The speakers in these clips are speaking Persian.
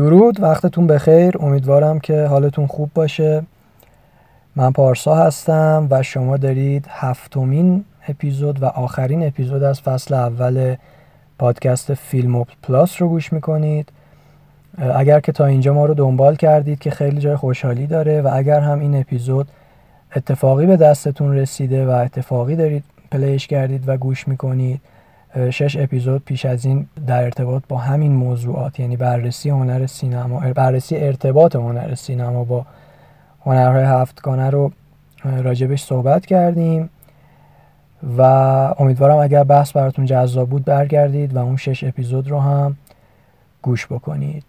درود وقتتون بخیر. امیدوارم که حالتون خوب باشه. من پارسا هستم و شما دارید هفتمین اپیزود و آخرین اپیزود از فصل اول پادکست فیلم پلاس رو گوش می‌کنید. اگر که تا اینجا ما رو دنبال کردید که خیلی جای خوشحالی داره و اگر هم این اپیزود اتفاقی به دستتون رسیده و اتفاقی دارید پلیش کردید و گوش می‌کنید شش اپیزود پیش از این در ارتباط با همین موضوعات یعنی بررسی هنر سینما بررسی ارتباط هنر سینما با هنرهای هفتگانه رو راجبش صحبت کردیم و امیدوارم اگر بحث براتون جذاب بود برگردید و اون شش اپیزود رو هم گوش بکنید.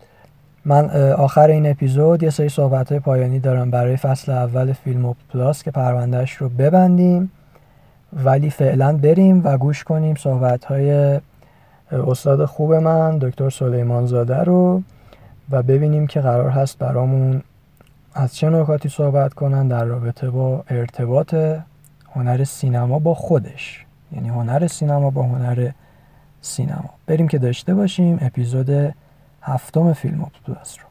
من آخر این اپیزود یه سری صحبت پایانی دارم برای فصل اول فیلم پلاس که پروندهش رو ببندیم. ولی فعلا بریم و گوش کنیم صحبت های استاد خوب من دکتر سلیمان زاده رو و ببینیم که قرار هست برامون از چه نکاتی صحبت کنن در رابطه با ارتباط هنر سینما با خودش. یعنی هنر سینما با هنر سینما. بریم که داشته باشیم اپیزود هفتم فیلم پلاس رو.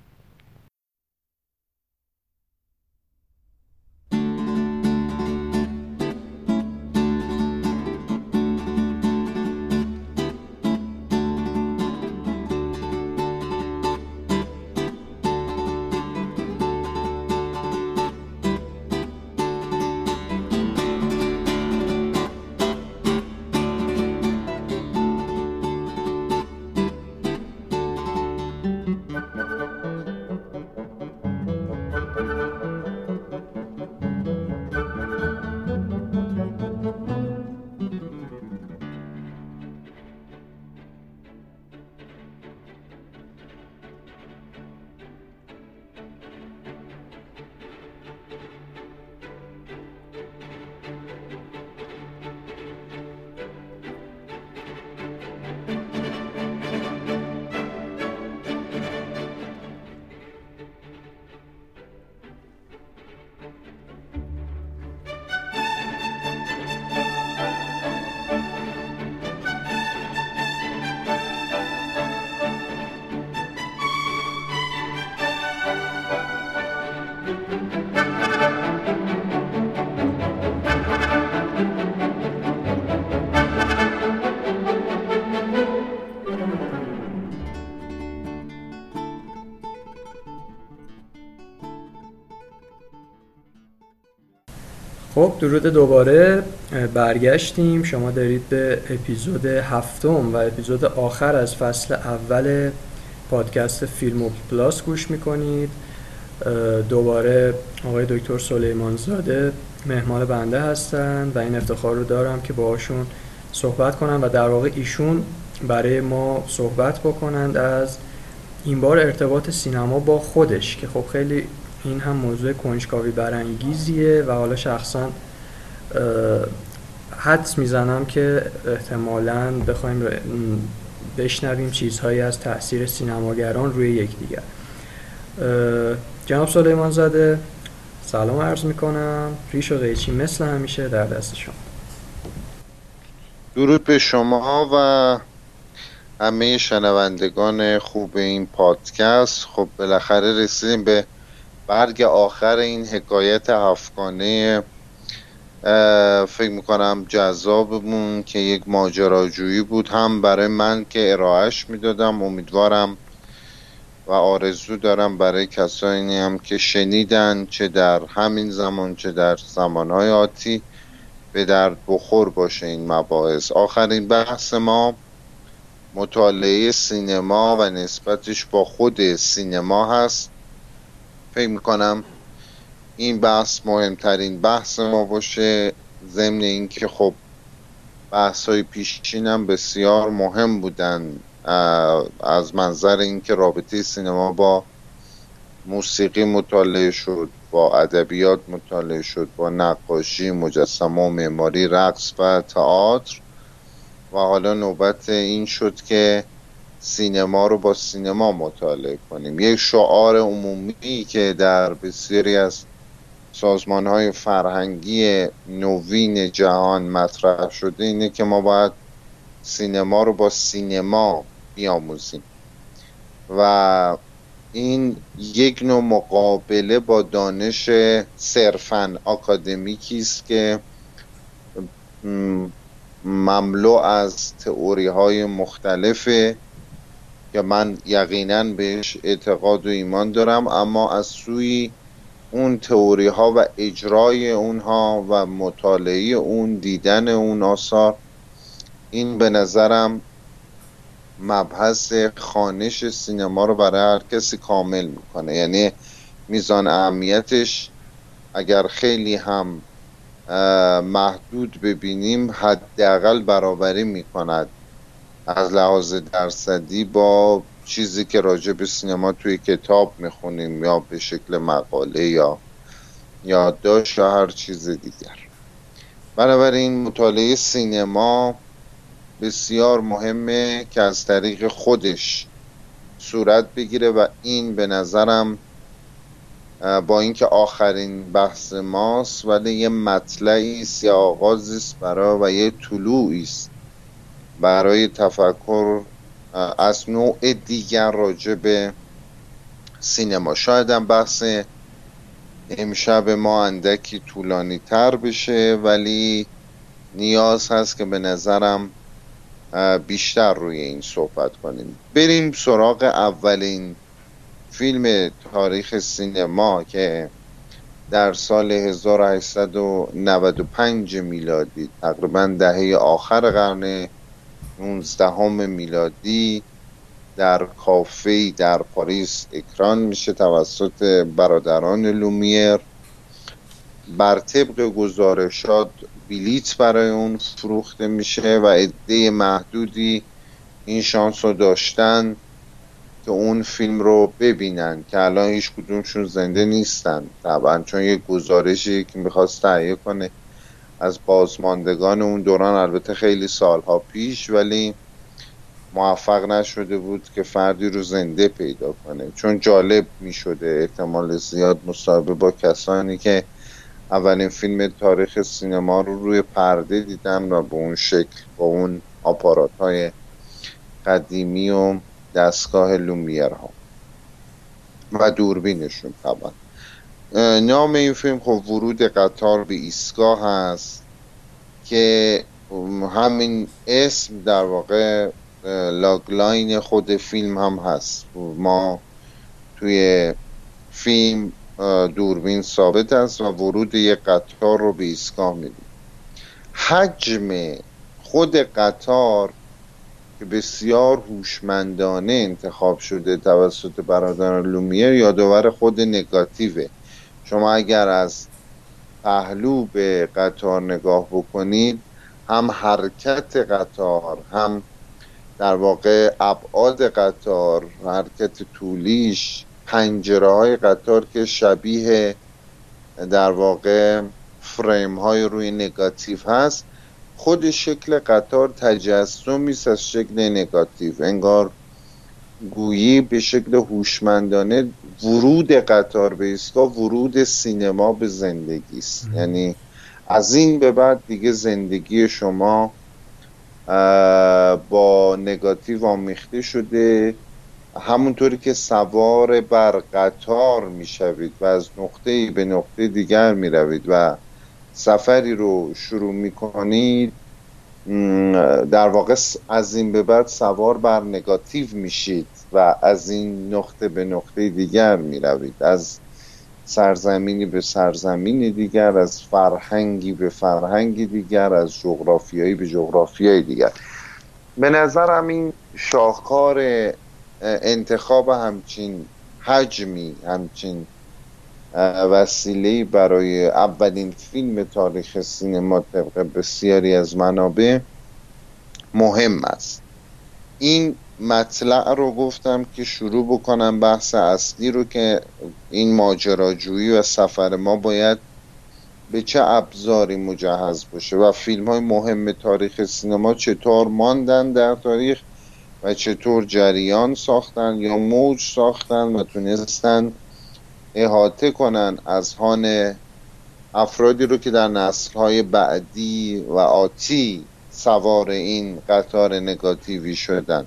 خب درود دوباره برگشتیم. شما دارید به اپیزود هفتم و اپیزود آخر از فصل اول پادکست فیلم پلاس گوش می‌کنید. دوباره آقای دکتر سلیمان زاده مهمان بنده هستند و این افتخار رو دارم که باهاشون صحبت کنم و در واقع ایشون برای ما صحبت بکنند از این بار ارتباط سینما با خودش که خب خیلی این هم موضوع کنجکاوی برانگیزیه و حالا شخصا حدس می‌زنم که احتمالا بخوایم بشنویم چیزهایی از تاثیر سینماگران روی یکدیگر جناب سلیمان زاده سلام عرض می‌کنم. ریش و قیچی مثل همیشه در دست شما. درود به شما و همه شنوندگان خوب این پادکست. خب بالاخره رسیدیم به برگ آخر این حکایت افغانه فکر می‌کنم جذابمون که یک ماجراجویی بود هم برای من که ارائهش می‌دادم امیدوارم و آرزو دارم برای کسانی هم که شنیدن چه در همین زمان چه در زمانهای آتی به درد بخور باشه این مباحث. آخرین بحث ما مطالعه سینما و نسبتش با خود سینما هست. فکر می‌کنم این بحث مهمترین بحث ما باشه. ضمن اینکه خب بحث های پیشین هم بسیار مهم بودن از منظر اینکه رابطه سینما با موسیقی مطالعه شد با ادبیات مطالعه شد با نقاشی مجسمه و معماری رقص و تئاتر. و حالا نوبت این شد که سینما رو با سینما مطالعه کنیم. یک شعار عمومی که در بسیاری از سازمان های فرهنگی نوین جهان مطرح شده اینه که ما باید سینما رو با سینما بیاموزیم. و این یک نوع مقابله با دانش صرفا آکادمیکی است که مملو از تئوری های مختلفه که من یقینا بهش اعتقاد و ایمان دارم اما از سوی اون تئوری ها و اجرای اونها و مطالعه اون دیدن اون آثار این به نظرم مبحث خانش سینما رو برای هر کسی کامل می‌کنه. یعنی میزان اهمیتش اگر خیلی هم محدود ببینیم حداقل برابری می‌کند. از لحاظ درصدی با چیزی که راجع به سینما توی کتاب می‌خونیم یا به شکل مقاله یا یادداشت یا هر چیز دیگر. بنابراین مطالعه سینما بسیار مهمه که از طریق خودش صورت بگیره و این به نظرم با اینکه آخرین بحث ماست ولی یه مطلعی است یا آغازی است برای و یه طلوعی است برای تفکر از نوع دیگر راجع به سینما. شاید هم بحث امشب ما اندکی طولانی تر بشه ولی نیاز هست که به نظرم بیشتر روی این صحبت کنیم. بریم سراغ اولین فیلم تاریخ سینما که در سال 1895 میلادی تقریبا دهه آخر قرن 19 میلادی در کافه در پاریس اکران میشه توسط برادران لومیر. بر طبق گزارشات بلیت برای اون فروخته میشه و عده محدودی این شانس رو داشتن که اون فیلم رو ببینن که الان هیچ کدومشون زنده نیستن طبعا چون یه گزارشی که می‌خواست تهیه کنه. از بازماندگان اون دوران البته خیلی سالها پیش ولی موفق نشده بود که فردی رو زنده پیدا کنه. چون جالب می‌شده احتمال زیاد مصاحبه با کسانی که اولین فیلم تاریخ سینما رو روی پرده دیدن و به اون شکل با اون آپارات های قدیمی و دستگاه لومیر ها و دوربینشون طبعا نام این فیلم خب ورود قطار به ایستگاه هست که همین اسم در واقع logline خود فیلم هم هست. ما توی فیلم دوربین ثابت است و ورود یک قطار رو به ایستگاه میدیم. حجم خود قطار که بسیار هوشمندانه انتخاب شده توسط برادران لومیر یادآور خود نگاتیوه. شما اگر از پهلو به قطار نگاه بکنید هم حرکت قطار هم در واقع ابعاد قطار حرکت طولیش پنجره های قطار که شبیه در واقع فریم های روی نگاتیو هست خود شکل قطار تجسمی است از شکل نگاتیو. انگار گویی به شکل هوشمندانه ورود قطار به ایستگاه ورود سینما به زندگی است. یعنی از این به بعد دیگه زندگی شما با نگاتیو آمیخته شده. همونطوری که سوار بر قطار می‌شوید و از نقطه به نقطه دیگر می‌روید و سفری رو شروع می‌کنید در واقع از این به بعد سوار بر نگاتیو میشید و از این نقطه به نقطه دیگر می‌روید. از سرزمینی به سرزمینی دیگر از فرهنگی به فرهنگی دیگر از جغرافیایی به جغرافیایی دیگر. به نظرم این شاهکار انتخاب همچین حجمی همچین وسیله برای اولین فیلم تاریخ سینما طبق بسیاری از منابع مهم است. این مطلع رو گفتم که شروع بکنم بحث اصلی رو که این ماجراجویی و سفر ما باید به چه ابزاری مجهز باشه و فیلم های مهم تاریخ سینما چطور ماندن در تاریخ و چطور جریان ساختن یا موج ساختن و تونستن احاطه کنن از هان افرادی رو که در نسلهای بعدی و آتی سوار این قطار نگاتیوی شدن.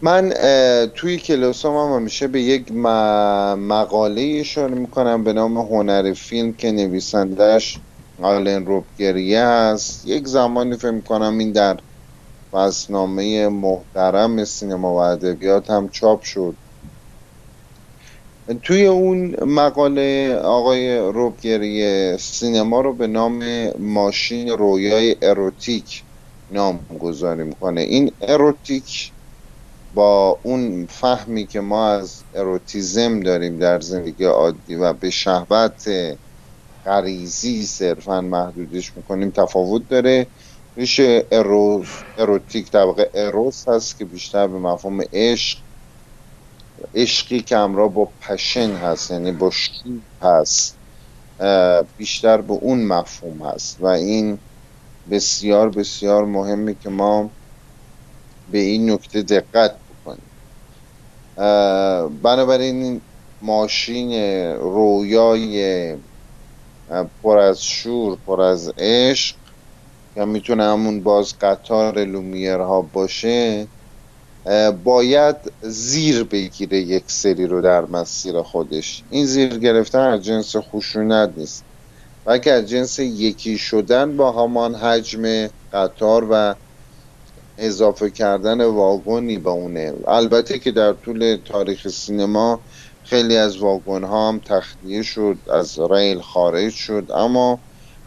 من توی کلاس هم همیشه به یک مقاله اشاره می‌کنم به نام هنر فیلم که نویسندهش آلن روبگریه هست یک زمانی فکر می‌کنم این در فصلنامه محترم سینما و ادبیات هم چاپ شد. توی اون مقاله آقای روبگریه سینما رو به نام ماشین رویای اروتیک نام گذاری می‌کنه. این اروتیک با اون فهمی که ما از اروتیزم داریم در زندگی عادی و به شهوت غریزی صرفا محدودش می‌کنیم تفاوت داره. ریشه اروز اروتیک طبقه اروس هست که بیشتر به مفهوم عشق عشقی که همراه با پشن هست یعنی با هست بیشتر به اون مفهوم هست. و این بسیار بسیار مهمه که ما به این نکته دقت بکنیم. بنابراین ماشین رویای پر از شور پر از عشق یا می‌تونه همون باز قطار لومیرها باشه باید زیر بگیره یک سری رو در مسیر خودش. این زیر گرفتن از جنس خشونت نیست. بلکه از جنس یکی شدن با همان حجم قطار و اضافه کردن واگنی به اونه البته که در طول تاریخ سینما خیلی از واگن ها هم تخلیه شد از ریل خارج شد اما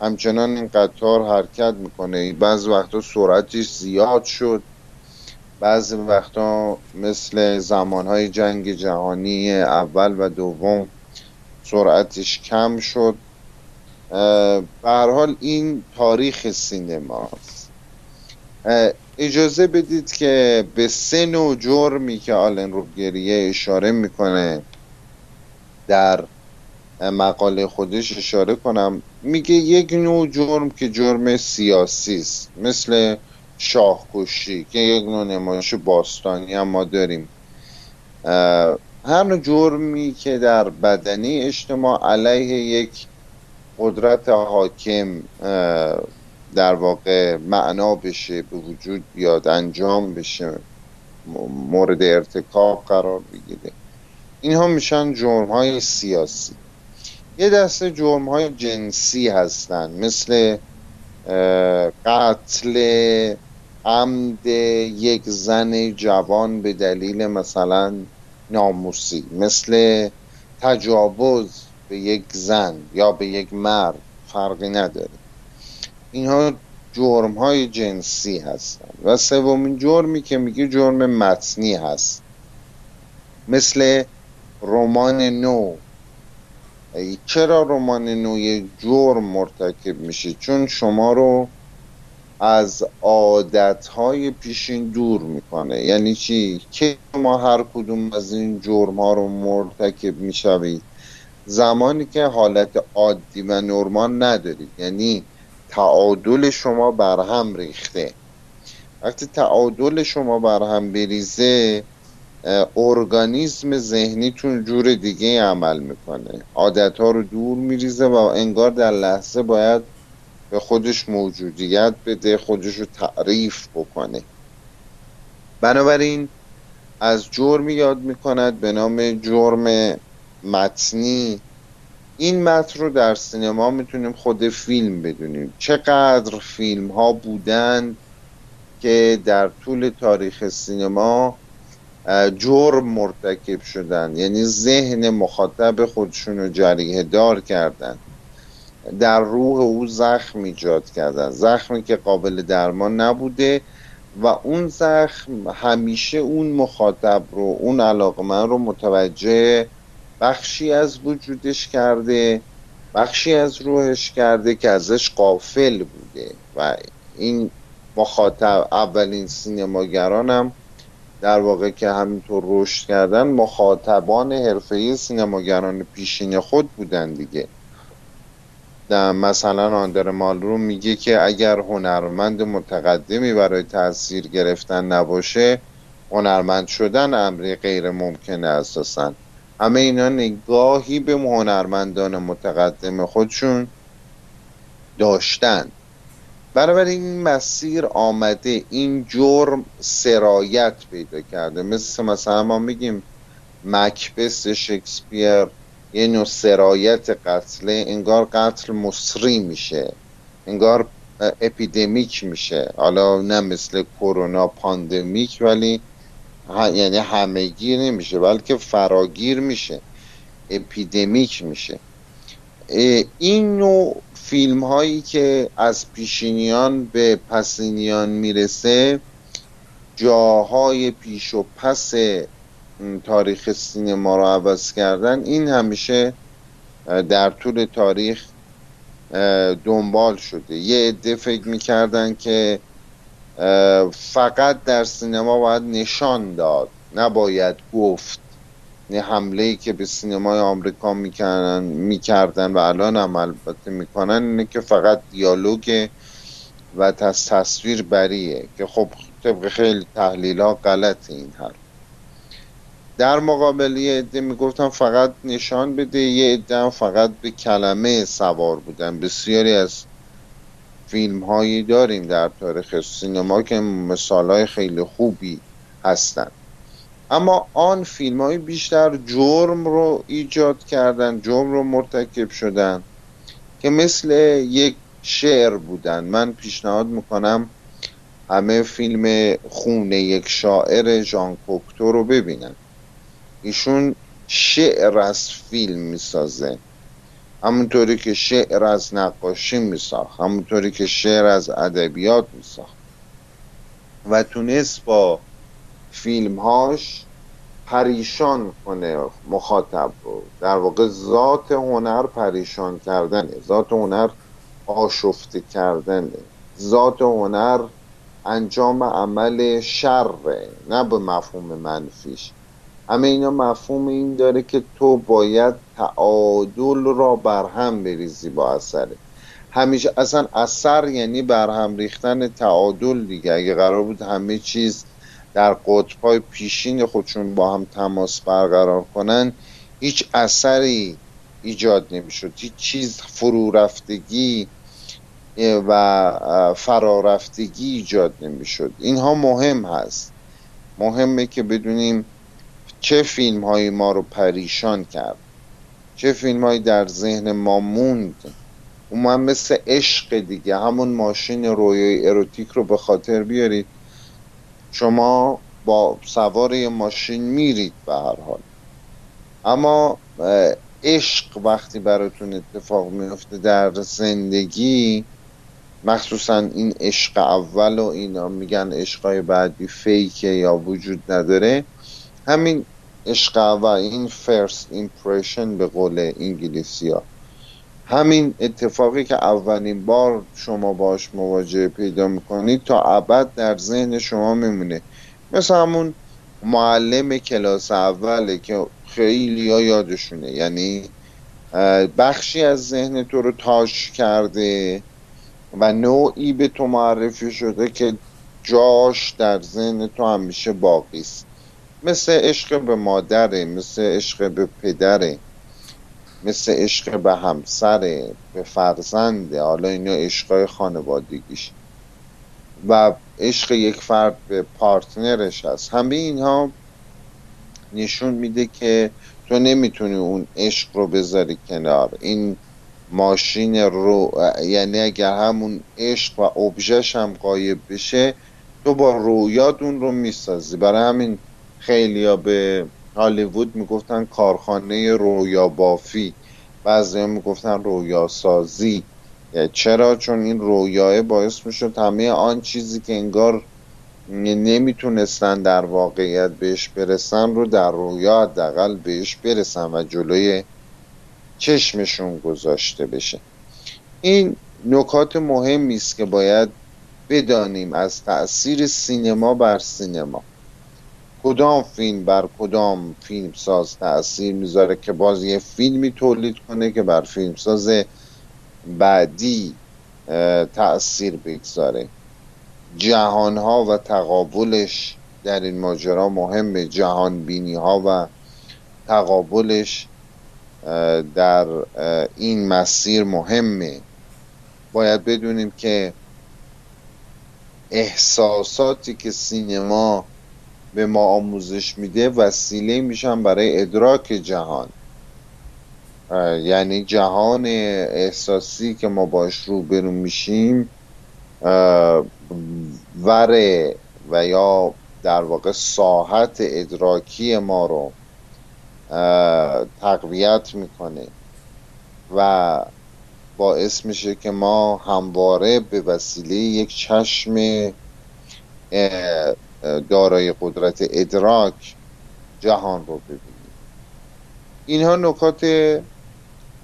همچنان این قطار حرکت می‌کنه. بعض وقتا سرعتش زیاد شد. بعضی وقتا مثل زمانهای جنگ جهانی اول و دوم سرعتش کم شد. به حال این تاریخ سینماست اجازه بدید که به سه نوع جرمی که آلن روگریه اشاره می‌کنه در مقاله خودش اشاره کنم. میگه یک نوع جرم که جرم سیاسی است. مثل شاهکشی که یک نوع نمایش باستانی هم ما داریم. هر نوع جرمی که در بدنی اجتماع علیه یک قدرت حاکم در واقع معنا بشه به وجود بیاد انجام بشه مورد ارتکاب قرار بگیره. اینها میشن جرم های سیاسی. یه دسته جرم های جنسی هستن مثل قتل عمد یک زن جوان به دلیل مثلا ناموسی مثل تجاوز به یک زن یا به یک مرد فرقی نداره. اینها جرم های جنسی هستن و سومین جرمی که میگه جرم متنی هست مثل رمان نو. چرا رمان نو یک جرم مرتکب میشه چون شما رو از عادتهای پیشین دور می‌کنه. یعنی چی؟ که ما هر کدوم از این جرم ها رو مرتکب می‌شوید. زمانی که حالت عادی و نرمال ندارید. یعنی تعادل شما برهم ریخته. وقتی تعادل شما برهم بریزه ارگانیزم ذهنیتون جور دیگه عمل می‌کنه. عادت ها رو دور میریزه و انگار در لحظه باید به خودش موجودیت بده خودش رو تعریف بکنه. بنابراین از جرمی یاد می‌کند به نام جرم متنی. این متن رو در سینما می‌تونیم خود فیلم بدونیم. چقدر فیلم ها بودند که در طول تاریخ سینما جرم مرتکب شدن. یعنی ذهن مخاطب خودشون رو جریه دار کردن. در روح او زخم ایجاد کردن. زخمی که قابل درمان نبوده و اون زخم همیشه اون مخاطب رو اون علاقه من رو متوجه بخشی از وجودش کرده بخشی از روحش کرده که ازش قافل بوده. و این مخاطب اولین سینماگرانم در واقع که همینطور رشد کردن مخاطبان حرفه‌ای سینماگران پیشین خود بودن دیگه. مثلا آندر مالرو میگه که اگر هنرمند متقدمی برای تاثیر گرفتن نباشه هنرمند شدن امری غیر ممکنه اساسا. همه اینا نگاهی به هنرمندان متقدم خودشون داشتن. بنابراین این مسیر آمده این جرم سرایت پیدا کرده. مثل مثلا ما میگیم مکبس شکسپیر یه نوع سرایت قتله انگار قتل مصری میشه انگار اپیدمیک میشه. حالا نه مثل کرونا پاندمیک ولی یعنی همهگیر نمیشه بلکه فراگیر میشه اپیدمیک میشه. این نوع فیلم هایی که از پیشینیان به پسینیان می‌رسه جاهای پیش و پس تاریخ سینما رو عوض کردن این همیشه در طول تاریخ دنبال شده. یه عده فکر می‌کردن که فقط در سینما باید نشان داد. نباید گفت. نه حمله ای که به سینمای آمریکا می‌کردن می‌کردن و الان هم البته می‌کنن اینه که فقط دیالوگ و تصویر بریه که خب طبق خیلی تحلیل ها غلط این حرف. در مقابل یه عده می‌گفتن فقط نشان بده یه عده فقط به کلمه سوار بودن. بسیاری از فیلم هایی داریم در تاریخ سینما که مثال های خیلی خوبی هستند اما آن فیلم های بیشتر جرم رو ایجاد کردن جرم رو مرتکب شدن که مثل یک شعر بودن. من پیشنهاد می‌کنم همه فیلم خونه یک شاعر ژان کوکتو رو ببینن. ایشون شعر از فیلم می‌سازه. همونطوری که شعر از نقاشی میساخت همونطوری که شعر از ادبیات میساخت. و تونست با فیلمهاش پریشان کنه مخاطب رو. در واقع ذات هنر پریشان کردنه. ذات هنر آشفته کردنه. ذات هنر انجام عمل شره نه به مفهوم منفیش. همه اینا مفهوم این داره که تو باید تعادل را برهم بریزی با اثره همیشه اصلا اثر یعنی برهم ریختن تعادل دیگه. اگه قرار بود همه چیز در قطبهای پیشین خودشون با هم تماس برقرار کنن هیچ اثری ایجاد نمی‌شد. هیچ چیز فرو رفتگی و فرارفتگی ایجاد نمی‌شد. اینها مهم هست. مهمه که بدونیم چه فیلم هایی ما رو پریشان کرد. چه فیلم هایی در ذهن ما موند. اون مثل عشق دیگه. همون ماشین رویای اروتیک رو به خاطر بیارید. شما با سوار ماشین میرید به هر حال. اما عشق وقتی براتون اتفاق میفته در زندگی مخصوصا این عشق اول و اینا میگن عشقای بعدی فیکه یا وجود نداره. همین عشق اول این first impression به قول انگلیسی ها همین اتفاقی که اولین بار شما باش مواجهه پیدا می‌کنید تا ابد در ذهن شما میمونه. مثل همون معلم کلاس اوله که خیلی ها یادشونه. یعنی بخشی از ذهن تو رو touch کرده و نوعی به تو معرفی شده که جاش در ذهن تو همیشه باقی است. مثل عشق به مادره مثل عشق به پدره. مثل عشق به همسره به فرزنده حالا اینا عشقای خانوادگیش. و عشق یک فرد به پارتنرش هست. همه اینها نشون میده که تو نمی‌تونی اون عشق رو بذاری کنار. این ماشین رو یعنی اگر همون عشق و ابژش هم قایب بشه تو با رویات اون رو می‌سازی. برای همین خیلی به هالیوود می‌گفتن کارخانه رویا بافی بعضی ها می‌گفتن رویا سازی چرا؟ چون این رویاه باعث می‌شد همه آن چیزی که انگار نمی‌تونستن در واقعیت بهش برسن رو در رویا حداقل بهش برسن و جلوی چشمشون گذاشته بشه. این نکات مهمی است که باید بدانیم از تاثیر سینما بر سینما. کدام فیلم بر کدام فیلم ساز تاثیر می‌ذاره که باز یه فیلمی تولید کنه که بر فیلمساز بعدی تاثیر بگذاره. جهان ها و تقابلش در این ماجرا مهمه. جهان بینی ها و تقابلش در این مسیر مهمه. باید بدونیم که احساساتی که سینما به ما آموزش میده وسیله میشن برای ادراک جهان. یعنی جهان احساسی که ما باش روبرو میشیم وره و یا در واقع ساحت ادراکی ما رو تقویت می‌کنه و باعث میشه که ما همواره به وسیله یک چشم دارای قدرت ادراک جهان رو ببینیم. اینها نکات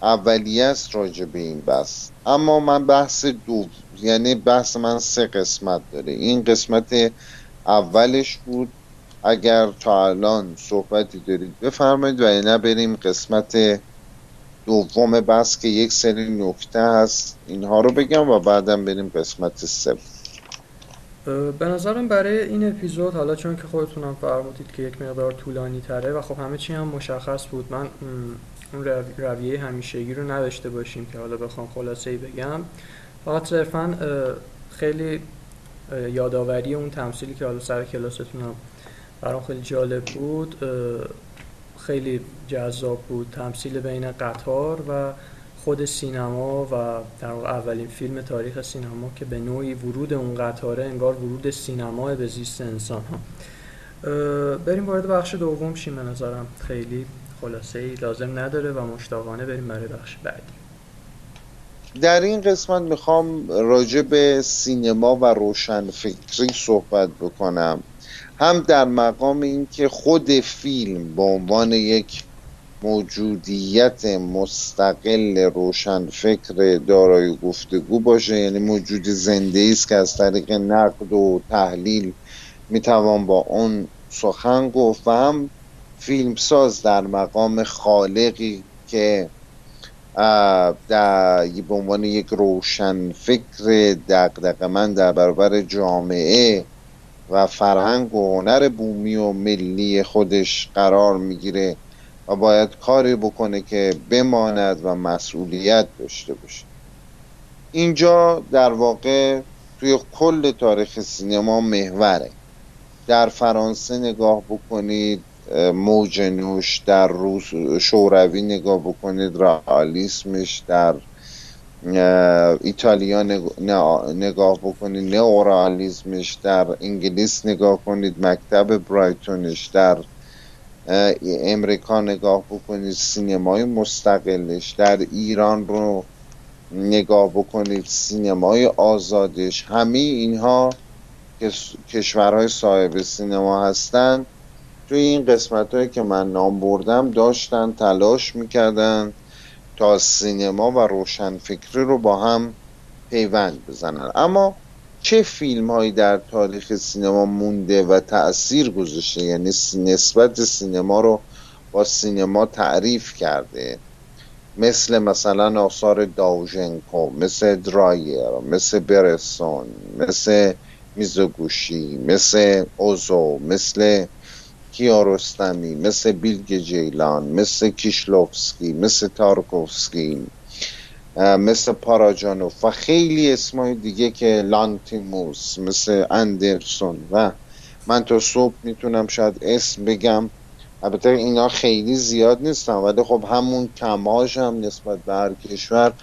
اولیه است راجع به این بحث. اما من بحث دو یعنی بحث من سه قسمت داره. این قسمت اولش بود اگر تا الان صحبتی دارید بفرمایید و نه بریم قسمت دوم بحث که یک سری نکته هست. اینها رو بگم و بعدم بریم قسمت سه به نظرم برای این اپیزود حالا چون که خودتونم فرمودید که یک مقدار طولانی تره و خب همه چی هم مشخص بود من اون رویه همیشگی رو نداشته باشیم که حالا بخوام خلاصه ای بگم. فقط صرفا خیلی یادآوری اون تمثیلی که حالا سر کلاستون هم برام خیلی جالب بود خیلی جذاب بود. تمثیل بین قطار و خود سینما و در اولین فیلم تاریخ سینما که به نوعی ورود اون قطاره انگار ورود سینما به زیست انسان ها. بریم وارد بخش دوم شیم نظرم. خیلی خلاصه ای لازم نداره و مشتاقانه بریم برای بخش بعدی. در این قسمت می‌خوام راجع به سینما و روشنفکری صحبت بکنم. هم در مقام اینکه خود فیلم به عنوان یک موجودیت مستقل روشنفکر دارای گفتگو باشه. یعنی موجود زنده است که از طریق نقد و تحلیل می‌توان با اون سخن گفت. و هم فیلمساز در مقام خالقی که در به عنوان یک روشن فکر دقدق من در برابر جامعه و فرهنگ و هنر بومی و ملی خودش قرار می‌گیره. و باید کاری بکنه که بماند و مسئولیت داشته باشه. اینجا در واقع توی کل تاریخ سینما محوره. در فرانسه نگاه بکنید موج نوش در روز شوروی نگاه بکنید رئالیسمش در ایتالیا نگاه بکنید نئورالیسمش در انگلیس نگاه کنید مکتب برایتونش در امریکا نگاه بکنید سینمای مستقلش در ایران رو نگاه بکنید سینمای آزادش همه اینها کشورهای صاحب سینما هستند توی این قسمت هایی که من نام بردم داشتن تلاش می‌کردن تا سینما و روشنفکری رو با هم پیوند بزنن. اما چه فیلم هایی در تاریخ سینما مونده و تأثیر گذاشته؟ یعنی نسبت سینما رو با سینما تعریف کرده. مثل مثلا آثار داوژنکو مثل درایر مثل برسون مثل میزوگوشی مثل اوزو مثل کیارستمی مثل بیلگ جیلان مثل کیشلوفسکی مثل تارکوفسکی. مثل پاراجانوف و خیلی اسمای دیگه که لانتیموس مثل اندرسون و من تا صبح می‌تونم شاید اسم بگم. البته اینا خیلی زیاد نیستن ولی خب همون کماش هم نسبت به هر کشور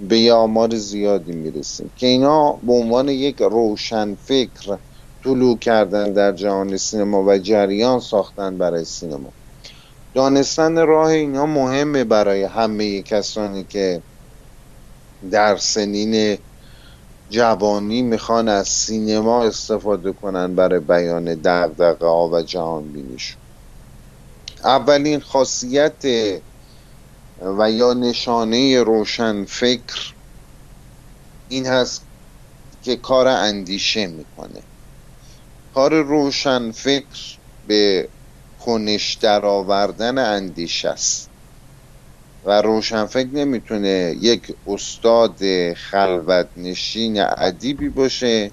به یه آمار زیادی می‌رسیم که اینا به عنوان یک روشن فکر طلوع کردن در جهان سینما و جریان ساختن برای سینما. دانستن راه اینا مهمه برای همه کسانی که در سنین جوانی می‌خوان از سینما استفاده کنن برای بیان دقدقه ها و جهان بینیشون اولین خاصیت و یا نشانه روشن فکر این هست که کار اندیشه می‌کنه. کار روشن فکر به کنش در آوردن اندیشه است. و روشنفکر نمی‌تونه یک استاد خلوت نشین ادیبی باشه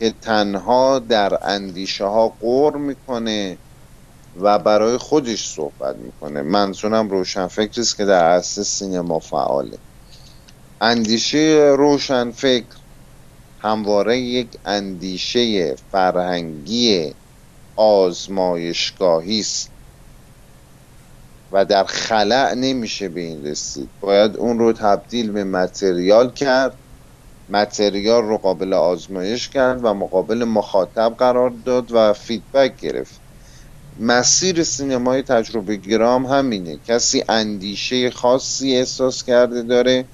که تنها در اندیشه ها قور می‌کنه و برای خودش صحبت می‌کنه. منظورم روشنفکر است که در اصل سینما فعاله. اندیشه روشنفکر همواره یک اندیشه فرهنگی آزمایشگاهی است. و در خلع نمیشه به این رسید. باید اون رو تبدیل به متریال کرد. متریال رو قابل آزمایش کرد و مقابل مخاطب قرار داد و فیدبک گرفت. مسیر سینمای تجربه گرام همینه. کسی اندیشه خاصی احساس کرده داره.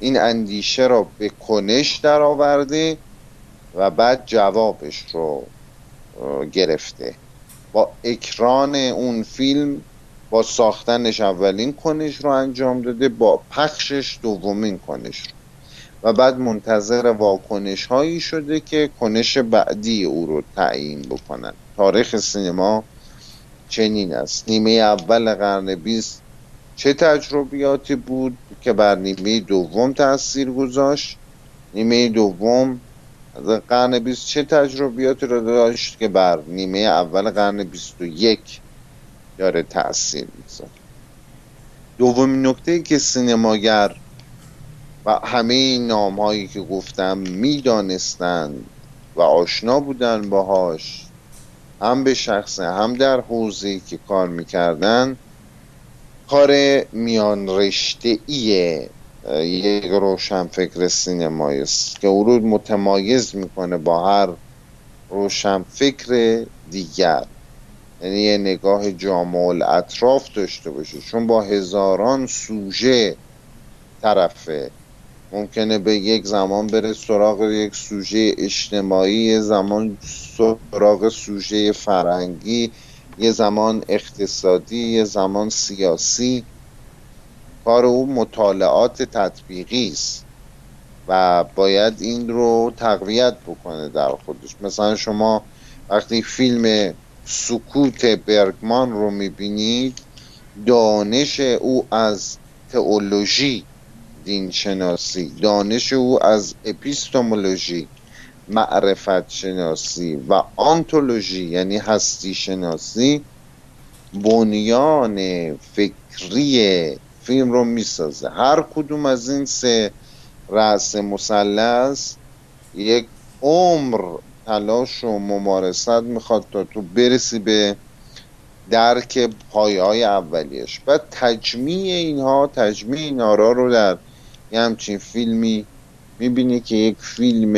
این اندیشه را به کنش در آورده و بعد جوابش رو گرفته. با اکران اون فیلم با ساختنش اولین کنش رو انجام داده با پخشش دومین کنش رو. و بعد منتظر واکنش هایی شده که کنش بعدی او رو تعیین بکنن. تاریخ سینما چنین است. نیمه اول قرن بیست چه تجربیاتی بود که بر نیمه دوم تاثیر گذاشت؟ نیمه دوم قرن بیست چه تجربیاتی رو داشت که بر نیمه اول قرن بیست و یک داره تاثیر می‌ذاره. دومین نکته که سینماگر و همه این نام هایی که گفتم می‌دانستند و آشنا بودن باهاش هم به شخصه هم در حوزه که کار می‌کردن کار میان رشته ایه یک روشنفکر سینمایی است که او رو متمایز می‌کنه با هر روشنفکر دیگر. یعنی یه نگاه جامع اطراف داشته باشه. چون با هزاران سوژه طرفه. ممکنه به یک زمان بره سراغ یک سوژه اجتماعی یه زمان سراغ سوژه فرنگی یه زمان اقتصادی یه زمان سیاسی. کار او مطالعات تطبیقی است و باید این رو تقویت بکنه در خودش. مثلا شما وقتی فیلم سکوت برگمان رو می‌بینید. دانش او از تئولوژی دینشناسی. دانش او از اپیستومولوژی معرفت شناسی و آنتولوژی یعنی هستی شناسی بنیان فکری فیلم رو می‌سازه. هر کدوم از این سه رأس مثلث یک عمر تلاش و ممارست می‌خواد تا تو برسی به درک پایه های اولیش. و تجمیع اینها تجمیع این آرا رو در یه همچین فیلمی می‌بینی که یک فیلم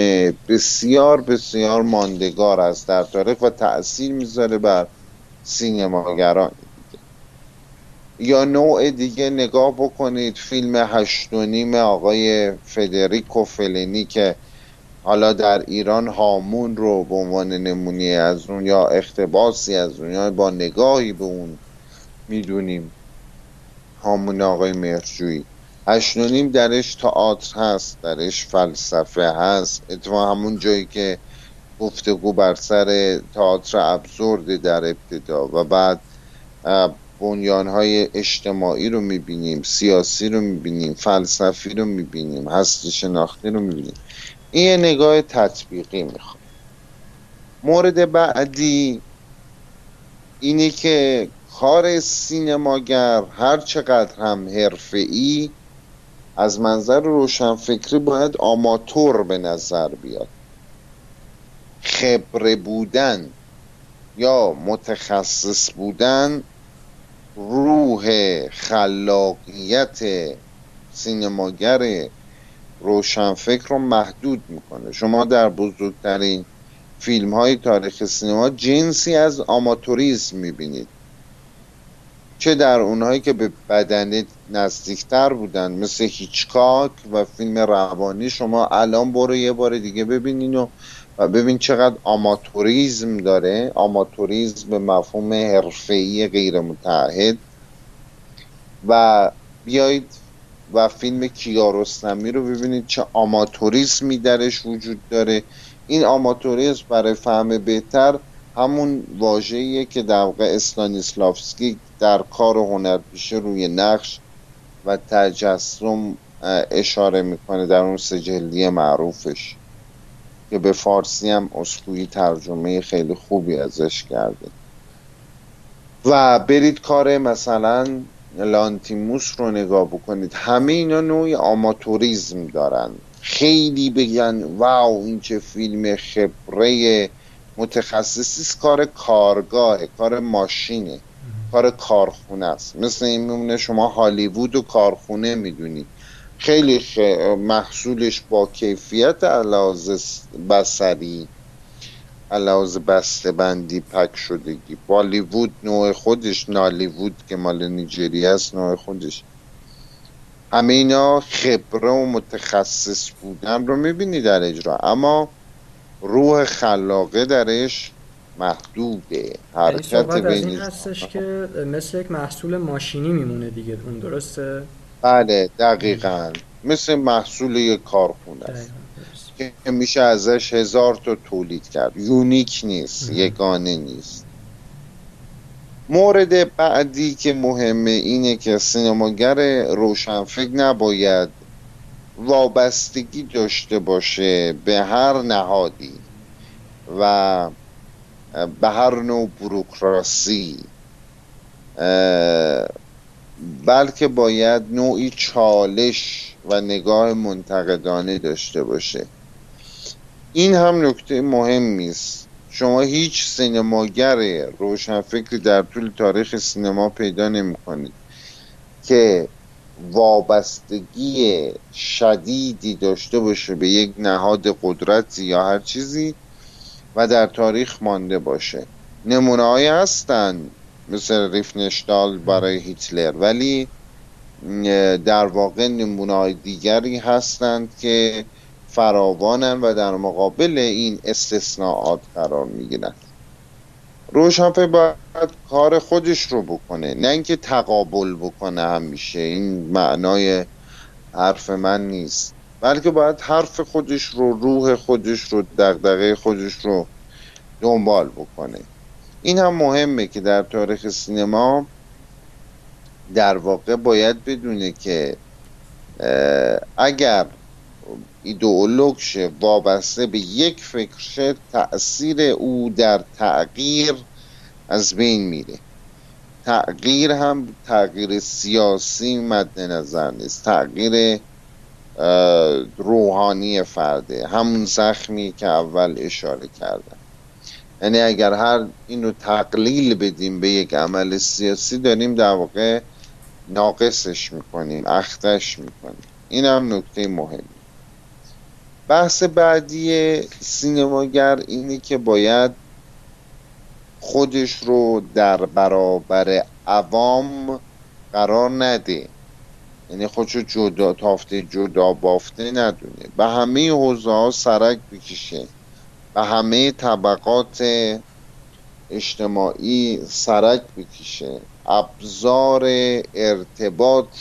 بسیار بسیار ماندگار است در تاریخ و تاثیر می‌ذاره بر سینماگران. یا نوع دیگه نگاه بکنید فیلم هشت و نیم آقای فدریکو فلنی که حالا در ایران هامون رو به عنوان نمونی از اون یا اختباسی از اون یا با نگاهی به اون می‌دونیم. هامون آقای مهرجویی هشت درش تئاتر هست درش فلسفه هست. اتفاقا همون جایی که گفتگو بر سر تئاتر ابزورد در ابتدا و بعد بنیانهای اجتماعی رو می‌بینیم سیاسی رو می‌بینیم فلسفی رو می‌بینیم هستی شناختی رو می‌بینیم. این نگاه تطبیقی می‌خواد مورد بعدی اینه که کار سینماگر هر چقدر هم حرفه‌ای از منظر روشنفکری باید آماتور به نظر بیاد. خبره بودن یا متخصص بودن روح خلاقیت سینماگر روشنفکر رو محدود می‌کنه. شما در بزرگترین فیلم های تاریخ سینما جنسی از آماتوریزم می‌بینید. چه در اونهایی که به بدنه نزدیکتر بودن مثل هیچکاک و فیلم روانی شما الان برو یه بار دیگه ببینین و, و ببین چقدر آماتوریزم داره. آماتوریزم به مفهوم حرفه‌ای غیر متعهد و بیایید و فیلم کیارستمی رو ببینید چه آماتوریزمی درش وجود داره. این آماتوریزم برای فهم بهتر همون واژه‌ایه که در واقع اسلانیسلافسکی در کار هنرپیشه روی نقش و تجسم اشاره می‌کنه در اون سجلی معروفش که به فارسی هم اسکویی ترجمه خیلی خوبی ازش کرده. و برید کار مثلا لانتیموس رو نگاه بکنید. همه اینا نوعی آماتوریزم دارن. خیلی بگن واو این چه فیلم خبره متخصصی کار کارگاه کار ماشینه کار کارخونه است. مثل این میمونه شما هالیوود و کارخونه می‌دونید خیلی محصولش با کیفیت علاوه بسری علاوه بسته بندی پک شدگی. بالیوود نوع خودش نالیوود که مال نیجری است نوع خودش. همه اینا خبره و متخصص بودن رو می‌بینی در اجرا. اما روح خلاقه درش محدوده. یعنی حرکت بین این هستش که مثل یک محصول ماشینی میمونه دیگه. اون درسته؟ بله دقیقا. مثل محصول یک کارخونه است. که میشه ازش هزار تا تولید کرد. یونیک نیست یگانه نیست. مورد بعدی که مهمه اینه که سینماگر روشنفکر نباید وابستگی داشته باشه به هر نهادی و به هر نوع بروکراسی بلکه باید نوعی چالش و نگاه منتقدانه داشته باشه. این هم نکته مهمی است شما هیچ سینماگر روشنفکری در طول تاریخ سینما پیدا نمی کنید که وابستگی شدیدی داشته باشه به یک نهاد قدرتی یا هر چیزی و در تاریخ مانده باشه. نمونه هستند مثل ریفنشتال برای هیتلر ولی در واقع نمونه دیگری هستند که فراوانن و در مقابل این استثناءات قرار می‌گیرن. روشنفکر باید کار خودش رو بکنه نه اینکه تقابل بکنه همیشه. این معنای حرف من نیست. بلکه باید حرف خودش رو روح خودش رو دغدغه خودش رو دنبال بکنه. این هم مهمه که در تاریخ سینما در واقع باید بدونه که اگر ایدئولوگ شه وابسته به یک فکر شه تأثیر او در تغییر از بین میره. تغییر هم تغییر سیاسی مد نظر نیست. تغییر روحانی فرده. همون زخمی که اول اشاره کردم یعنی اگر هر اینو تقلیل بدیم به یک عمل سیاسی داریم در واقع ناقصش می‌کنیم اختش می‌کنیم. این هم نکته مهمی. بحث بعدی سینماگر اینه که باید خودش رو در برابر عوام قرار نده. یعنی خودش رو جدا تافته جدا بافته ندونه. به همه حوزه ها سرک بکشه. به همه طبقات اجتماعی سرک بکشه. ابزار ارتباط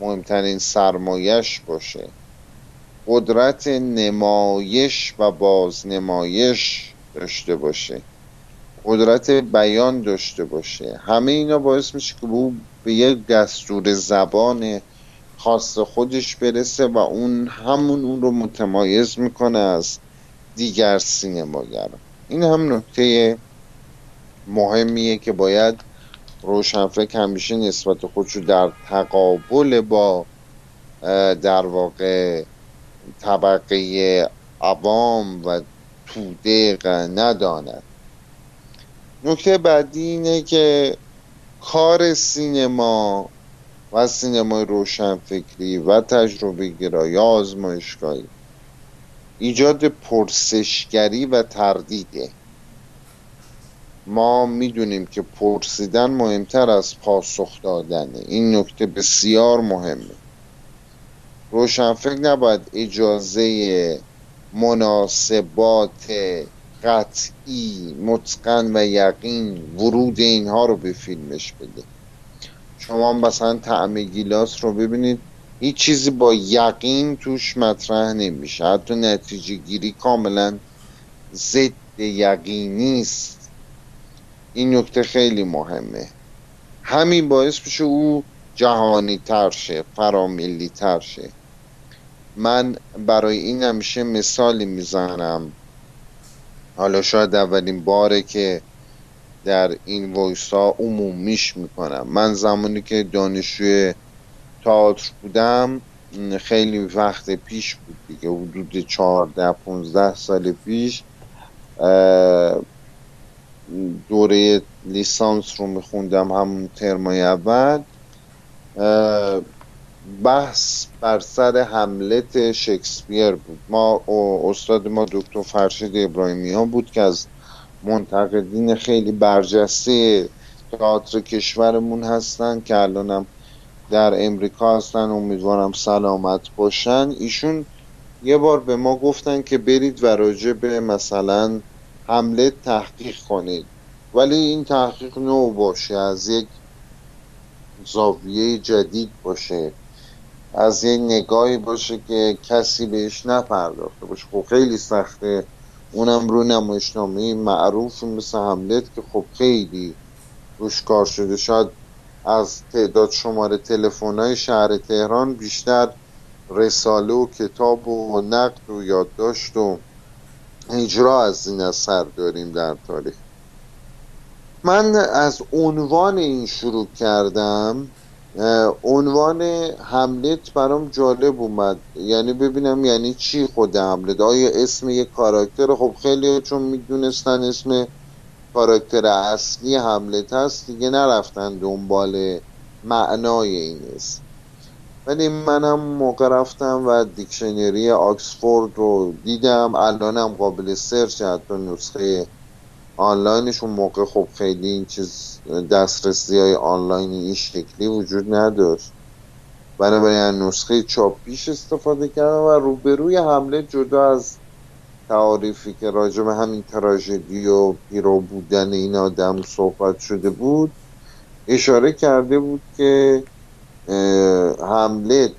مهمترین سرمایش باشه. قدرت نمایش و بازنمایش داشته باشه. قدرت بیان داشته باشه. همه اینا باعث میشه که او به یک دستور زبان خاص خودش برسه و اون همون اون رو متمایز می‌کنه از دیگر سینماگر این هم نکته مهمیه که باید روشنفکر همیشه نسبت خودشو در تقابل با در واقع طبقه عوام و توده نداند. نکته بعدی اینه که کار سینما و سینمای روشنفکری و تجربه گرایی آزمایشگاهی ایجاد پرسشگری و تردیده. ما می‌دونیم که پرسیدن مهمتر از پاسخ دادنه. این نکته بسیار مهمه. روشنفکر نباید اجازه مناسبات قطعی متقن و یقین ورود اینها رو به فیلمش بده. شما مثلا طعم گیلاس رو ببینید هیچ چیزی با یقین توش مطرح نمیشه. حتی نتیجه گیری کاملا ضد یقینی است. این نکته خیلی مهمه. همین باعث بشه او جهانی تر شه فراملی تر شه. من برای این همیشه مثالی می‌زنم. حالا شاید اولین باره که در این وایس ها عمومیش می‌کنم. من زمانی که دانشجوی تئاتر بودم خیلی وقت پیش بود دیگه حدود 14 15 سال پیش دوره لیسانس رو میخوندم همون ترمای اول. بحث بر سر حملت شکسپیر بود. ما استاد ما دکتر فرشید ابراهیمی ها بود که از منتقدین خیلی برجسته تئاتر کشورمون هستن که الانم در امریکا هستن. امیدوارم سلامت باشن. ایشون یه بار به ما گفتن که برید و راجع به مثلا حمله تحقیق کنید. ولی این تحقیق نو باشه از یک زاویه جدید باشه. از یه نگاهی باشه که کسی بهش نپرداخته باشه. خب خیلی سخته. اونم رو نمایشنامه معروف مثل حملت که خب خیلی روش کار شده. شاید از تعداد شماره تلفن های شهر تهران بیشتر رساله و کتاب و نقد و یادداشت و اجرا از این اثر داریم در تاریخ. من از عنوان این شروع کردم عنوان حملت برام جالب اومد. یعنی ببینم یعنی چی خود حملت آیا اسم یک کاراکتر؟ خب خیلی چون می‌دونستن اسم کاراکتر اصلی حملت هست دیگه نرفتن دنبال معنای این اسم. ولی منم موقع رفتم و دیکشنری آکسفورد رو دیدم. الانم قابل سرچ حتی نسخه آنلاینش اون موقع خب خیلی این چیز دسترسی های آنلاین این شکلی وجود نداشت. بنابراین نسخه چاپیش استفاده کردم و روبروی حمله جدا از تعاریفی که راجع به همین تراژدی و پیرو بودن این آدم صحبت شده بود اشاره کرده بود که حمله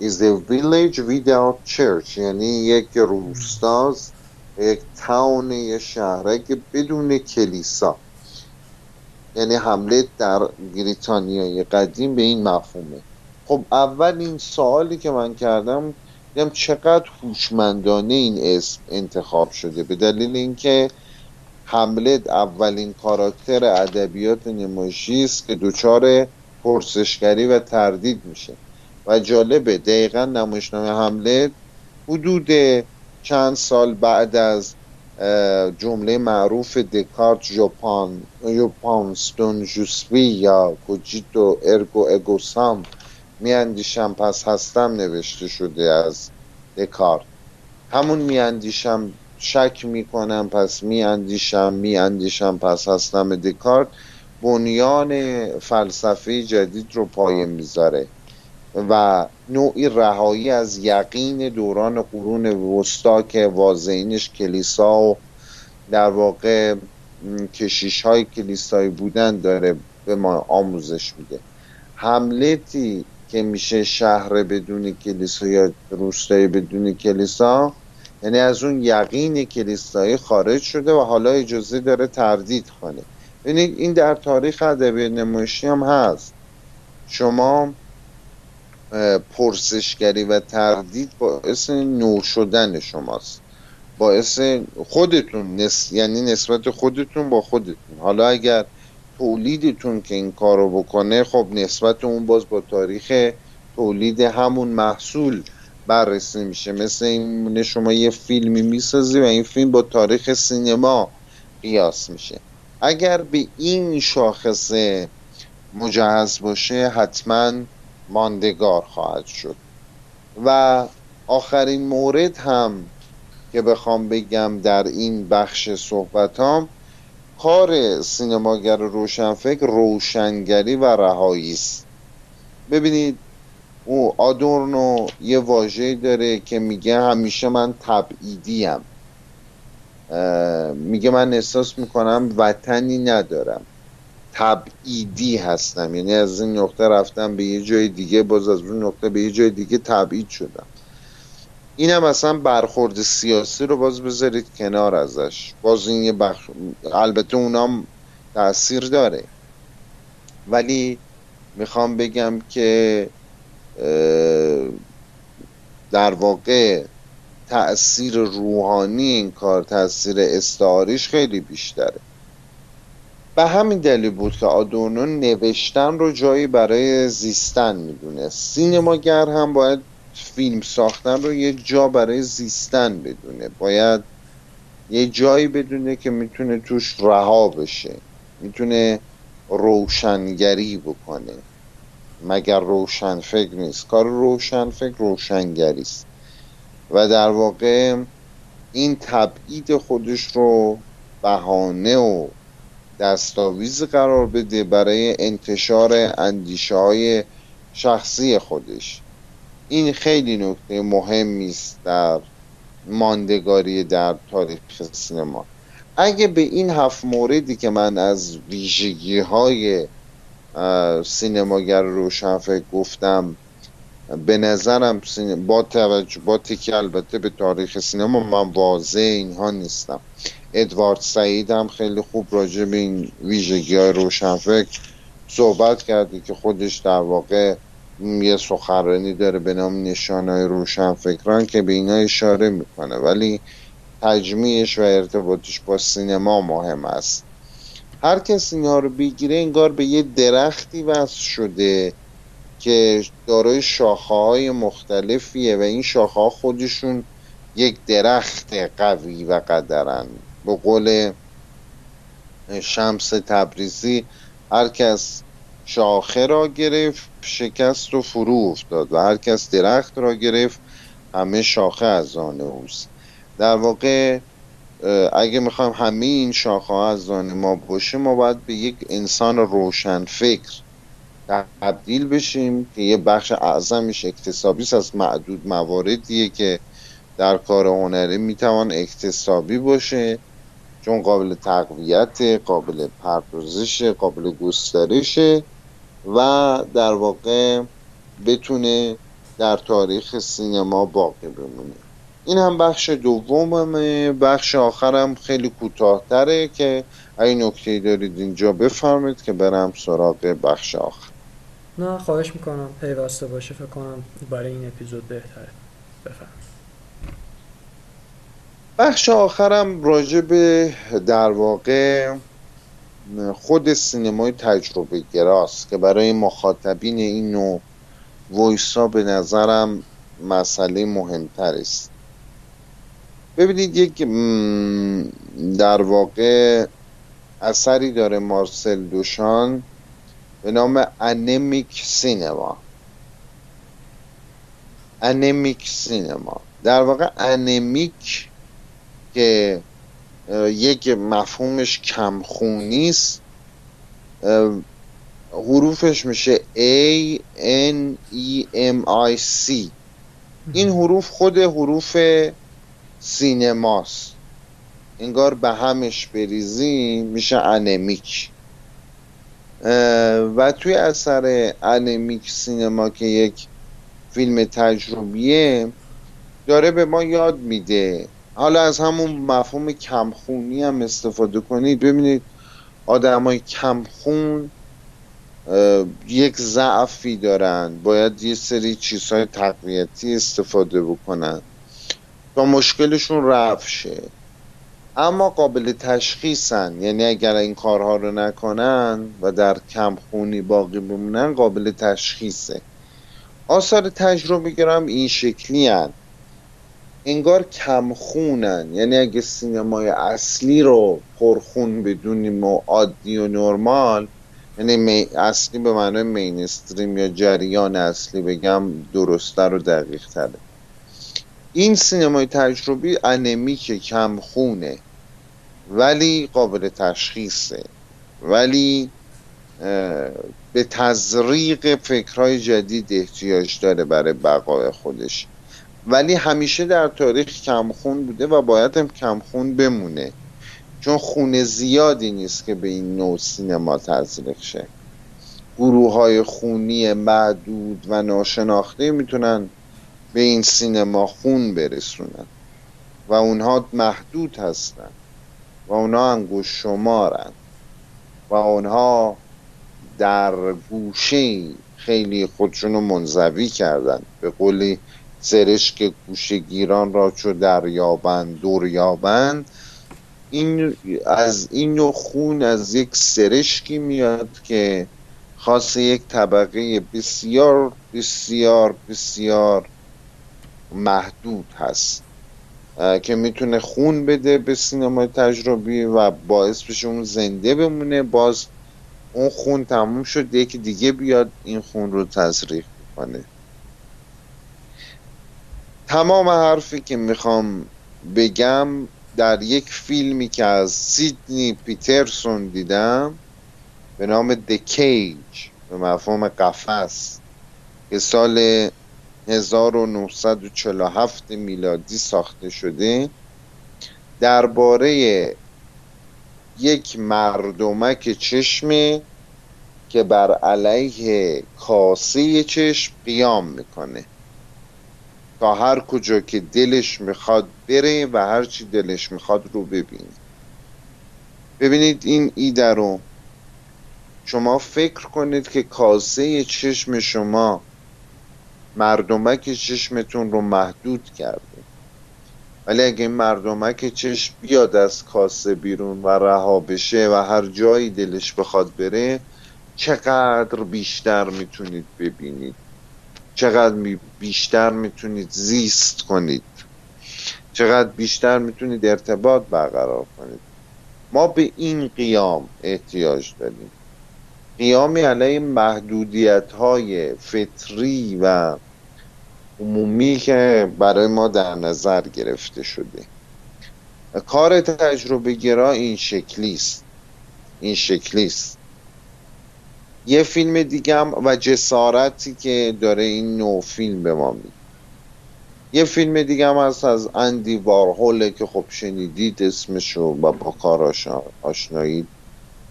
is a village without church یعنی یک روستاست یک تاون یه شهره که بدون کلیسا. یعنی حمله در بریتانیای قدیم به این مفهومه. خب اول این سوالی که من کردم دیدم چقدر هوشمندانه این اسم انتخاب شده؟ به دلیل اینکه حملت اولین کاراکتر ادبیات نمایشی است که دچار پرسشگری و تردید میشه. و جالبه دقیقا نمایشنامه حملت حدود چند سال بعد از جمله معروف دکارت ژوپان ژوپانستون جوسوی یا کوجیتو ارگو اگوسام میاندیشم پس هستم نوشته شده از دکارت. همون میاندیشم شک می‌کنم پس میاندیشم میاندیشم پس هستم دکارت. بنیان فلسفه جدید رو پایه می‌ذاره. و نوعی رهایی از یقین دوران قرون وسطا که واضعینش کلیسا و در واقع کشیش های کلیسایی بودن داره به ما آموزش میده. حملتی که میشه شهر بدون کلیسا یا روستایی بدون کلیسا یعنی از اون یقین کلیسایی خارج شده و حالا اجازه داره تردید کنه. ببینید این در تاریخ ادبی نمایشی هم هست. شما پرسشگری و تردید باعث نو شدن شماست. باعث خودتون نس... یعنی نسبت خودتون با خودتون. حالا اگر تولیدتون که این کارو بکنه خب نسبت اون باز با تاریخ تولید همون محصول بررسی میشه. مثل این شما یه فیلمی می‌سازی و این فیلم با تاریخ سینما قیاس میشه. اگر به این شاخصه مجهز باشه حتما ماندگار خواهد شد. و آخرین مورد هم که بخوام بگم در این بخش صحبتام کار سینماگر روشنفکر روشنگری و رهایی است. ببینید او آدورنو یه واژه داره که میگه همیشه من تبعیدیم. میگه من احساس می‌کنم وطنی ندارم. تبعیدی هستم. یعنی از این نقطه رفتم به یه جای دیگه باز از اون نقطه به یه جای دیگه تبعید شدم. اینم اصلا برخورد سیاسی رو باز بذارید کنار ازش. باز این یه بخ... البته اونام تاثیر داره. ولی می‌خوام بگم که در واقع تأثیر روحانی این کار تأثیر استعاریش خیلی بیشتره. به همین دلیل بود که آدورنو نوشتن رو جایی برای زیستن می‌دونه. سینماگر هم باید فیلم ساختن رو یه جا برای زیستن بدونه. باید یه جایی بدونه که می‌تونه توش رها بشه. می‌تونه روشنگری بکنه. مگر روشن فکر نیست. کار روشن فکر روشنگری است. و در واقع این تبعید خودش رو بهانه و دستاویز قرار بده برای انتشار اندیشه های شخصی خودش. این خیلی نکته مهمی است در ماندگاری در تاریخ سینما. اگه به این هفت موردی که من از ویژگی های سینماگر روشنفکر گفتم به نظرم با توجه با تکی البته به تاریخ سینما من واضح اینها نیستم. ادوارد سعید هم خیلی خوب راجع به این ویژگی های روشنفکر صحبت کرده که خودش در واقع یه سخنرانی داره به نام نشان های روشنفکران که به اینا اشاره می‌کنه. ولی تجمیعش و ارتباطش با سینما مهم است. هر کسی اینها رو بگیره انگار به یه درختی وصل شده. که دارای شاخه های مختلفیه و این شاخه ها خودشون یک درخت قوی و قدرن. به قول شمس تبریزی هر کس شاخه را گرفت شکست و فرو افتاد و هر کس درخت را گرفت همه شاخه از آن اوست. در واقع اگه می‌خوایم همه این شاخه از آن ما باشه ما باید به یک انسان روشن فکر تبدیل بشیم که یه بخش اعظمش اکتسابی از معدود مواردیه که در کار هنری می‌توان اکتسابی باشه چون قابل تقویت قابل پردازش قابل گسترشه و در واقع بتونه در تاریخ سینما باقی بمونه. این هم بخش دوممه. بخش آخرم خیلی کوتاهتره که اگه نکته دارید اینجا بفرمید که برم سراغ بخش آخر. نه خواهش می‌کنم پیوسته باشه فکر کنم برای این اپیزود بهتره. بفرم بخش آخرم راجع به در واقع خود سینمای تجربه گراست که برای مخاطبین این نوع ویسا به نظرم مسئله مهمتر است. ببینید یک در واقع اثری داره مارسل دوشان به نام انمیک سینما. anemic سینما. در واقع anemic که یک مفهومش کمخونی است. حروفش میشه A N E M I C. این حروف خود حروف سینماست. انگار به همش بریزی میشه anemic. و توی اثر انمیک سینما که یک فیلم تجربیه داره به ما یاد میده. حالا از همون مفهوم کمخونی هم استفاده کنید. ببینید آدمای کمخون یک ضعفی دارن. باید یه سری چیزهای تقویتی استفاده بکنن تا مشکلشون رفع شه. اما قابل تشخیصن. یعنی اگر این کارها رو نکنن و در کمخونی باقی بمونن قابل تشخیصه. آثار تجربه گرا هم این شکلی هن. انگار کمخونن یعنی اگه سینمای اصلی رو پرخون بدونیم و عادی و نرمال یعنی اصلی به معنای mainstream یا جریان اصلی بگم درسته رو دقیق تره. این سینمای تجربی anemic کمخونه ولی قابل تشخیصه. ولی به تزریق فکرهای جدید احتیاج داره برای بقای خودش. ولی همیشه در تاریخ کمخون بوده و باید هم کمخون بمونه. چون خون زیادی نیست که به این نوع سینما تزریق شه. گروه های خونی معدود و ناشناخته می‌تونن به این سینما خون برسونن و اونها محدود هستن و اونها انگوش شمارن و اونها در گوشه خیلی خودشونو منزوی کردن. به قولی سرشک گوشگیران را چو دریابند دور یابند این از این خون از یک سرشکی میاد که خاص یک طبقه بسیار بسیار بسیار محدود هست که می‌تونه خون بده به سینمای تجربی و باعث بشه اون زنده بمونه. باز اون خون تموم شد یکی دیگه بیاد این خون رو تزریق کنه. تمام حرفی که می‌خوام بگم در یک فیلمی که از سیدنی پیترسون دیدم به نام دکیج به مفهوم قفس که سال 1947 میلادی ساخته شده. درباره یک مردمک چشمه که بر علیه کاسه چشم قیام می‌کنه. تا هر کجا که دلش می‌خواد بره و هر چی دلش می‌خواد رو ببینه. ببینید این ایده رو. شما فکر کنید که کاسه چشم شما مردمک چشمتون رو محدود کرده ولی اگه این مردمک چشم بیاد از کاسه بیرون و رها بشه و هر جایی دلش بخواد بره چقدر بیشتر می‌تونید ببینید. چقدر بیشتر می‌تونید زیست کنید. چقدر بیشتر می‌تونید ارتباط برقرار کنید. ما به این قیام احتیاج داریم. قیامی علیه محدودیت های فطری و عمومی که برای ما در نظر گرفته شده. کار تجربه گرا این شکلی است. این شکلی است. یه فیلم دیگه هم و جسارتی که داره این نوع فیلم به ما میده. یه فیلم دیگه هم هست از اندی وارهوله که خب شنیدید اسمشو و با کاراش آشنایید.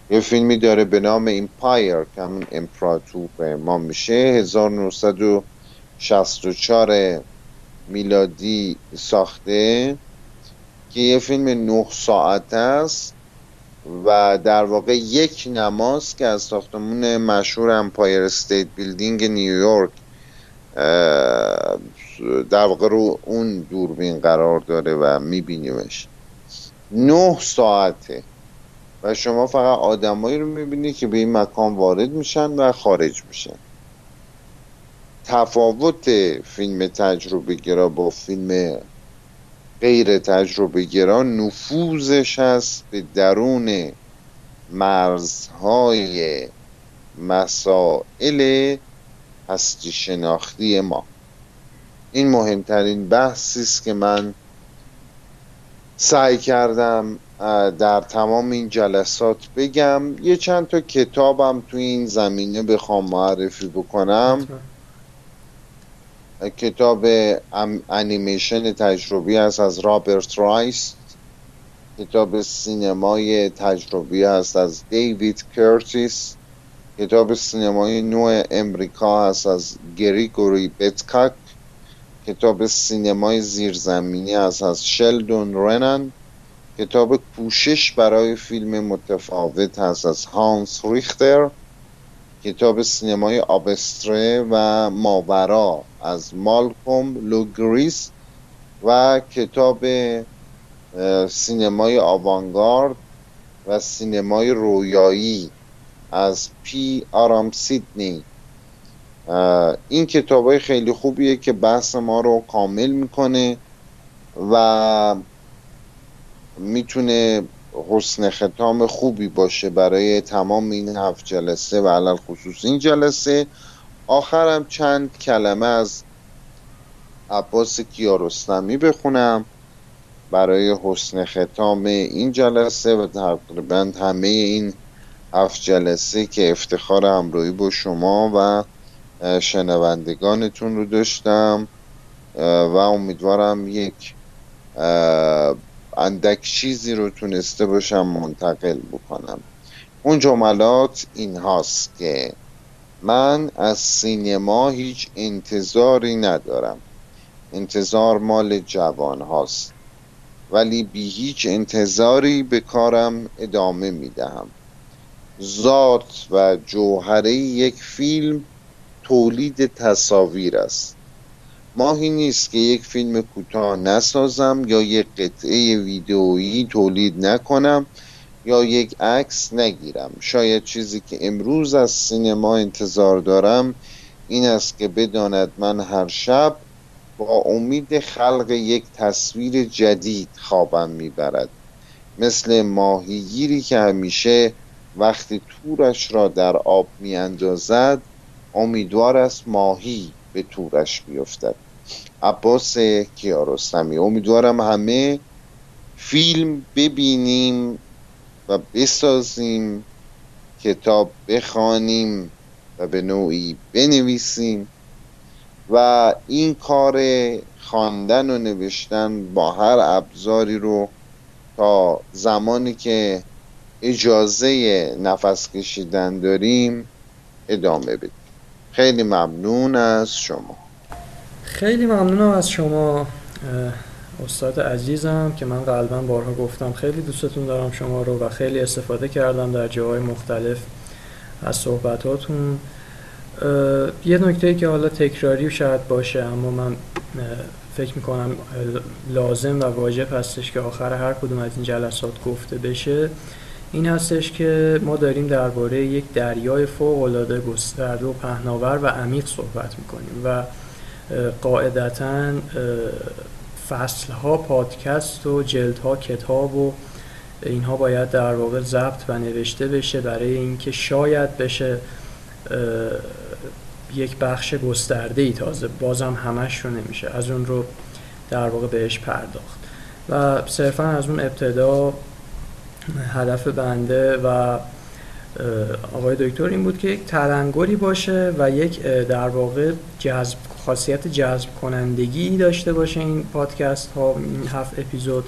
یه فیلمی داره به نام Empire که همون امپراتور ما میشه. 1964 میلادی ساخته که یه فیلم نه ساعت است و در واقع یک نماست که از ساختمون مشهور Empire State Building نیویورک در واقع رو اون دوربین قرار داره و میبینیمش. نه ساعته. و شما فقط آدمایی رو می‌بینید که به این مکان وارد میشن و خارج میشن. تفاوت فیلم تجربه گرا با فیلم غیر تجربه گرا نفوذش هست به درون مرزهای مسائل هستی شناختی ما. این مهمترین بحثی است که من سعی کردم در تمام این جلسات بگم یه چند تا کتابم تو این زمینه بخوام معرفی بکنم. کتاب انیمیشن تجربی است از رابرت رایس. کتاب سینمای تجربی است از دیوید کرتیس. کتاب سینمای نوی امریکا هست از گریگوری بتکاک کتاب سینمای زیرزمینی است از شلدون رنن. کتاب کوشش برای فیلم متفاوت هست از هانس ریختر کتاب سینمای آبستره و ماورا از مالکوم لوگریس و کتاب سینمای آوانگارد و سینمای رویایی از پی آدامز سیتنی. این کتاب های خیلی خوبیه که بحث ما رو کامل می‌کنه و می‌تونه حسن ختام خوبی باشه برای تمام این هفت جلسه و علال خصوص این جلسه. آخرم چند کلمه از عباس کیارستمی بخونم برای حسن ختام این جلسه و تقریبا همه این هفت جلسه که افتخار همراهی با شما و شنوندگانتون رو داشتم. و امیدوارم یک اندک چیزی رو تونسته باشم منتقل بکنم. اون جملات این هاست که من از سینما هیچ انتظاری ندارم. انتظار مال جوان هاست. ولی بی هیچ انتظاری به کارم ادامه می دهم ذات و جوهره یک فیلم تولید تصاویر است. ماهی نیست که یک فیلم کوتاه نسازم یا یک قطعه ویدئویی تولید نکنم یا یک عکس نگیرم. شاید چیزی که امروز از سینما انتظار دارم این است که بداند من هر شب با امید خلق یک تصویر جدید خوابم می‌برد. مثل ماهیگیری که همیشه وقتی تورش را در آب میاندازد امیدوار است ماهی به تورش بیفتد. عباس کیارستمی. امیدوارم همه فیلم ببینیم و بسازیم کتاب بخوانیم و به نوعی بنویسیم و این کار خواندن و نوشتن با هر ابزاری رو تا زمانی که اجازه نفس کشیدن داریم ادامه بدیم. خیلی ممنون از شما. خیلی ممنونم از شما استاد عزیزم که من قلبا بارها گفتم. خیلی دوستتون دارم شما رو و خیلی استفاده کردم در جاهای مختلف از صحبتاتون. یه نکته که حالا تکراری شاید باشه اما من فکر می‌کنم لازم و واجب هستش که آخر هر کدوم از این جلسات گفته بشه. این هستش که ما داریم درباره یک دریای فوق العاده گسترده و پهناور و عمیق صحبت می‌کنیم و قاعدتا فصل ها پادکست و جلد ها کتاب و اینها باید در واقع ضبط و نوشته بشه برای اینکه شاید بشه یک بخش گسترده ای تازه. بازم همش رو نمیشه. از اون رو در واقع بهش پرداخت. و صرفا از اون ابتدا هدف بنده و آقای دکتر این بود که یک تلنگری باشه و یک در واقع جذب خاصیت جذب کنندگی داشته باشه این پادکست ها این هفت اپیزود.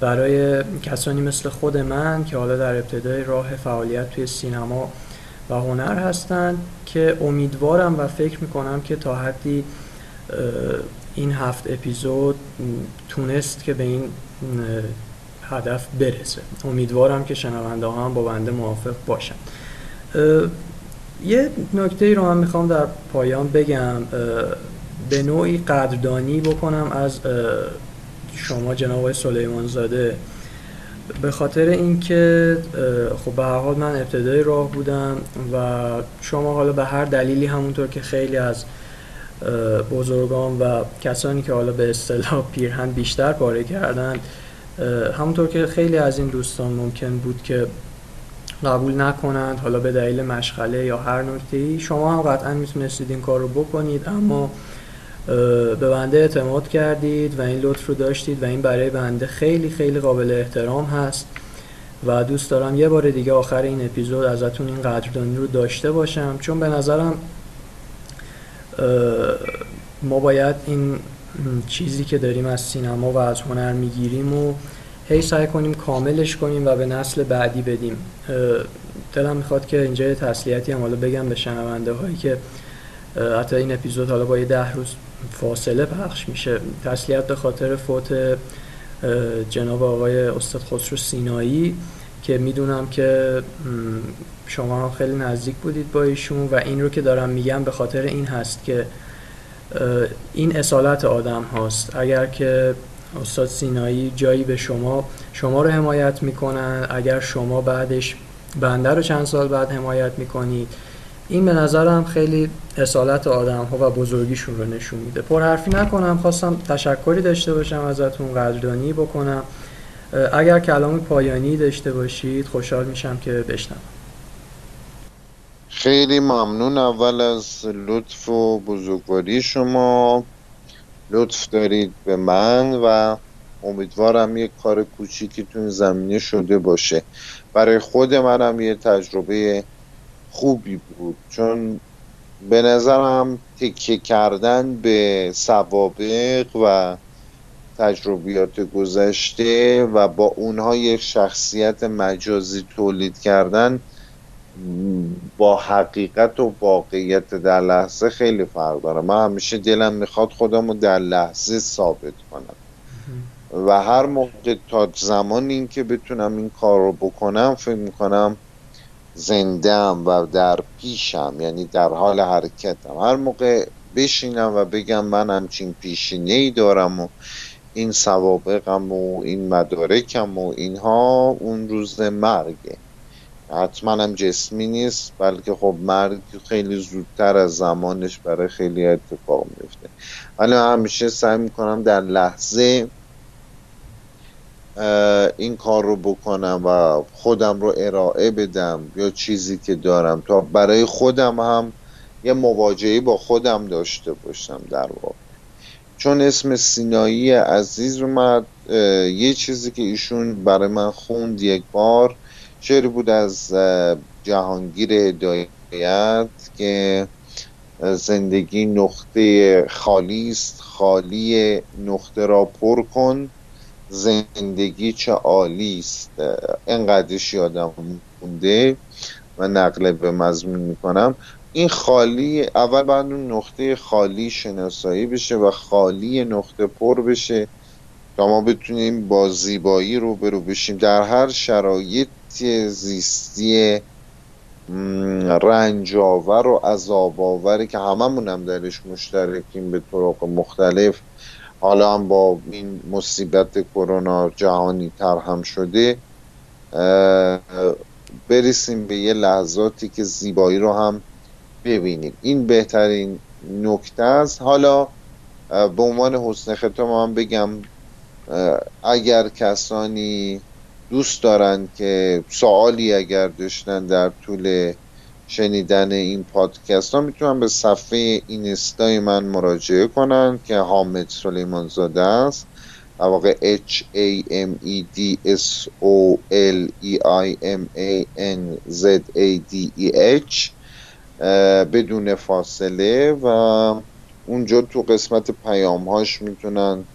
برای کسانی مثل خود من که حالا در ابتدای راه فعالیت توی سینما و هنر هستند که امیدوارم و فکر می‌کنم که تا حدی این هفت اپیزود تونست که به این هدف برسه. امیدوارم که شنونده هم با بنده موافق باشن. یه نکته ای رو من می‌خوام در پایان بگم. به نوعی قدردانی بکنم از شما جناب سلیمان زاده به خاطر اینکه خب به هر حال من ابتدای راه بودم و شما حالا به هر دلیلی همونطور که خیلی از بزرگان و کسانی که حالا به اصطلاح پیرهن بیشتر پاره کردن همونطور که خیلی از این دوستان ممکن بود که قبول نکنند حالا به دلیل مشغله یا هر نکته ای شما هم قطعا می‌تونستید این کار رو بکنید اما به بنده اعتماد کردید و این لطف رو داشتید و این برای بنده خیلی خیلی قابل احترام هست و دوست دارم یه بار دیگه آخر این اپیزود ازتون این قدردانی رو داشته باشم چون به نظرم ما باید این چیزی که داریم از سینما و از هنر می‌گیریم و هی سعی کنیم کاملش کنیم و به نسل بعدی بدیم. دلم می‌خواد که اینجا تسلیتی هم حالا بگم به شنونده هایی که حتی این اپیزود حالا با یه ده روز فاصله پخش میشه. تسلیت به خاطر فوت جناب آقای استاد خسرو سینایی که می‌دونم که شما خیلی نزدیک بودید با ایشون و این رو که دارم میگم به خاطر این هست که این اصالت آدم هاست. اگر که استاد سینایی جایی به شما شما رو حمایت می‌کنن اگر شما بعدش بنده رو چند سال بعد حمایت می‌کنید این به نظرم خیلی اصالت آدم ها و بزرگیشون رو نشون میده. پر حرفی نکنم خواستم تشکری داشته باشم ازتون قدردانی بکنم. اگر کلام پایانی داشته باشید خوشحال میشم که بشنم خیلی ممنون. اول از لطف و بزرگواری شما. لطف دارید به من و امیدوارم یک کار کوچیکی تو زمینه شده باشه. برای خود منم یه تجربه خوبی بود. چون به نظرم تکیه کردن به سوابق و تجربیات گذشته و با اونها یک شخصیت مجازی تولید کردن با حقیقت و واقعیت در لحظه خیلی فرق داره. من همیشه دلم می‌خواد خودم رو در لحظه ثابت کنم. و هر موقع تا زمان این که بتونم این کار رو بکنم فکر می‌کنم زندم و در پیشم یعنی در حال حرکتم. هر موقع بشینم و بگم من همچین پیشینه ای دارم و این سوابقم و این مدارکم و اینها اون روز مرگه. حتما هم جسمی نیست بلکه خب مرگ خیلی زودتر از زمانش برای خیلی اتفاق میفته. ولی همیشه سعی می‌کنم در لحظه این کار رو بکنم و خودم رو ارائه بدم یا چیزی که دارم تا برای خودم هم یه مواجهه با خودم داشته باشم در واقع. چون اسم سینایی عزیز اومد یه چیزی که ایشون برای من خوند یک بار شعری بود از جهانگیر هدایت که زندگی نقطه خالی است. خالی نقطه را پر کن. زندگی چه عالی است. انقدرش یادم مونده و نقل به مضمون می‌کنم. این خالی اول باید اون نقطه خالی شناسایی بشه و خالی نقطه پر بشه تا ما بتونیم با زیبایی رو برو بشیم. در هر شرایط زیستی رنجاور و عذاب که هممون هم درش مشترکیم به طرق مختلف. حالا هم با این مصیبت کرونا جهانی تر هم شده برسیم به یه لحظاتی که زیبایی رو هم ببینیم. این بهترین نکته است. حالا به عنوان حسن ختام هم بگم اگر کسانی دوست دارن که سوالی اگر داشتن در طول شنیدن این پادکست ها می‌تونن به صفحه اینستای من مراجعه کنن که حامد سلیمان زاده است. در واقع H A M E D S O L E I M A N Z A D E H. بدون فاصله و اونجا تو قسمت پیام هاش می‌تونن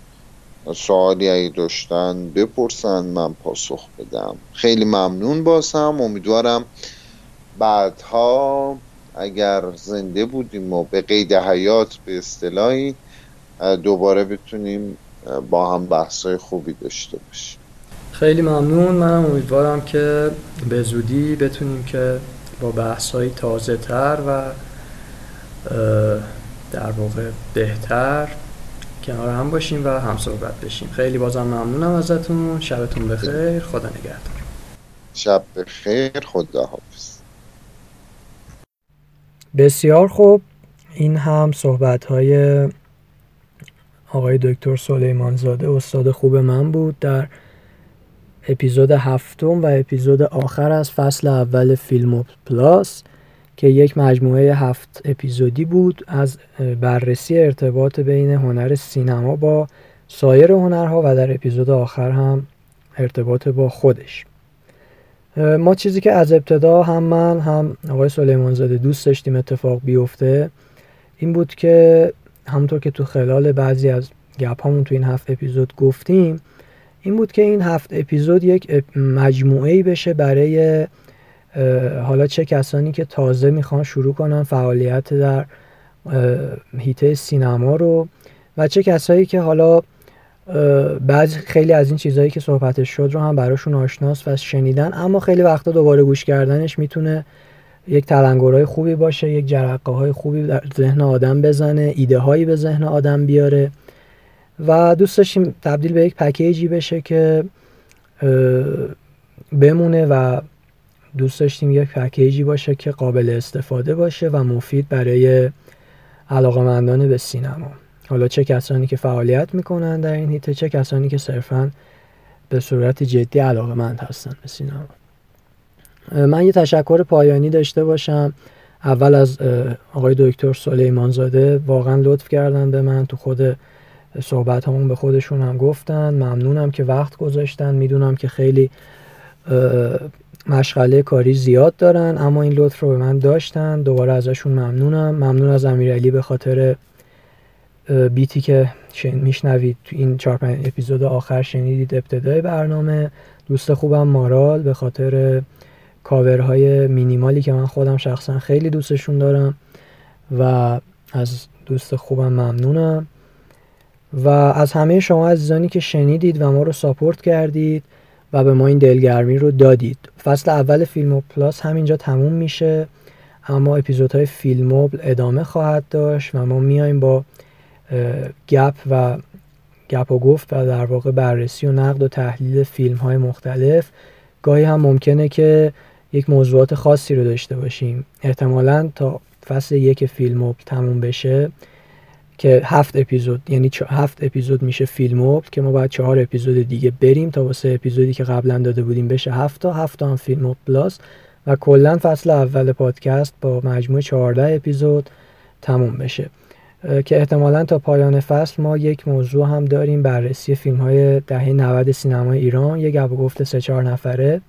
سوالی اگه داشتن بپرسن من پاسخ بدم. خیلی ممنون باسم. امیدوارم بعدها اگر زنده بودیم و به قید حیات به اصطلاحی دوباره بتونیم با هم بحثای خوبی داشته باشیم. خیلی ممنون. منم امیدوارم که به زودی بتونیم که با بحث های تازه تر و در واقع بهتر کنار هم باشیم و هم صحبت بشیم. خیلی بازم ممنونم ازتون. شبتون بخیر. خدا نگهدار. شب بخیر. خدا حافظ بسیار خوب. این هم صحبت های آقای دکتر سلیمان زاده استاد خوب من بود. در اپیزود هفتم و اپیزود آخر از فصل اول فیلم پلاس که یک مجموعه هفت اپیزودی بود از بررسی ارتباط بین هنر سینما با سایر هنرها و در اپیزود آخر هم ارتباط با خودش. ما چیزی که از ابتدا هم من هم آقای سلیمان زاده دوست داشتیم اتفاق بیفته این بود که همونطور که تو خلال بعضی از گپ همون تو این هفت اپیزود گفتیم این بود که این هفت اپیزود یک مجموعه بشه برای حالا چه کسانی که تازه می‌خوان شروع کنن فعالیت در هیته سینما رو و چه کسایی که حالا بعض خیلی از این چیزهایی که صحبتش شد رو هم براشون آشناس و شنیدن اما خیلی وقتا دوباره گوش کردنش می‌تونه یک تلنگرهای خوبی باشه یک جرقه های خوبی در ذهن آدم بزنه ایده هایی به ذهن آدم بیاره و دوست داشتیم تبدیل به یک پکیجی بشه که بمونه و دوست داشتیم یک پکیجی باشه که قابل استفاده باشه و مفید برای علاقمندان به سینما. حالا چه کسانی که فعالیت می‌کنن در این هیته چه کسانی که صرفا به صورت جدی علاقمند هستن به سینما. من یه تشکر پایانی داشته باشم. اول از آقای دکتر سلیمان زاده واقعا لطف کردن به من. تو خود صحبت همون به خودشون هم گفتن. ممنونم که وقت گذاشتن. می‌دونم که خیلی مشغله کاری زیاد دارن اما این لطف رو به من داشتن. دوباره ازشون ممنونم. ممنون از امیرعلی به خاطر بیتی که میشنوید. تو این چهار پنج اپیزود آخر شنیدید ابتدای برنامه. دوست خوبم مارال به خاطر کاورهای مینیمالی که من خودم شخصا خیلی دوستشون دارم و از دوست خوبم ممنونم. و از همه شما عزیزانی که شنیدید و ما رو ساپورت کردید و به ما این دلگرمی رو دادید. فصل اول فیلموب plus همینجا تموم میشه اما اپیزودهای فیلموب ادامه خواهد داشت و ما میایم با گپ و گپ و گفت و در واقع بررسی و نقد و تحلیل فیلم های مختلف. گاهی هم ممکنه که یک موضوعات خاصی رو داشته باشیم. احتمالا تا فصل یک فیلم تموم بشه که هفت اپیزود یعنی هفت اپیزود میشه فیلم که ما باید چهار اپیزود دیگه بریم تا واسه اپیزودی که قبلا داده بودیم بشه هفت تا. هفت تا هم فیلم plus. و کلا فصل اول پادکست با مجموع 14 اپیزود تموم بشه. که احتمالا تا پایان فصل ما یک موضوع هم داریم بررسی فیلم های دهه 90 سینمای ایران. یک گپ گفت سه چهار نفره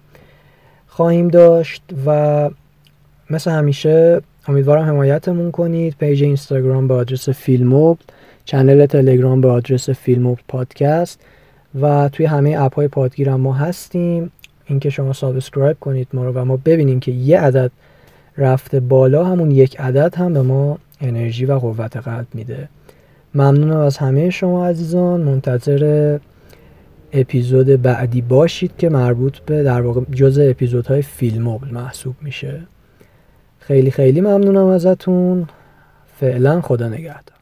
خواهیم داشت و مثل همیشه امیدوارم حمایتمون کنید. page اینستاگرام به آدرس فیلموب channel تلگرام به آدرس فیلموب پادکست و توی همه app های پادگیر ما هستیم. اینکه شما سابسکرایب کنید ما رو و ما ببینیم که یه عدد رفته بالا همون یک عدد هم به ما انرژی و قوت قلب میده. ممنونم از همه شما عزیزان. منتظر اپیزود بعدی باشید که مربوط به در واقع جزء اپیزودهای فیلموبل محسوب میشه. خیلی خیلی ممنونم ازتون. فعلا خدا نگهدار.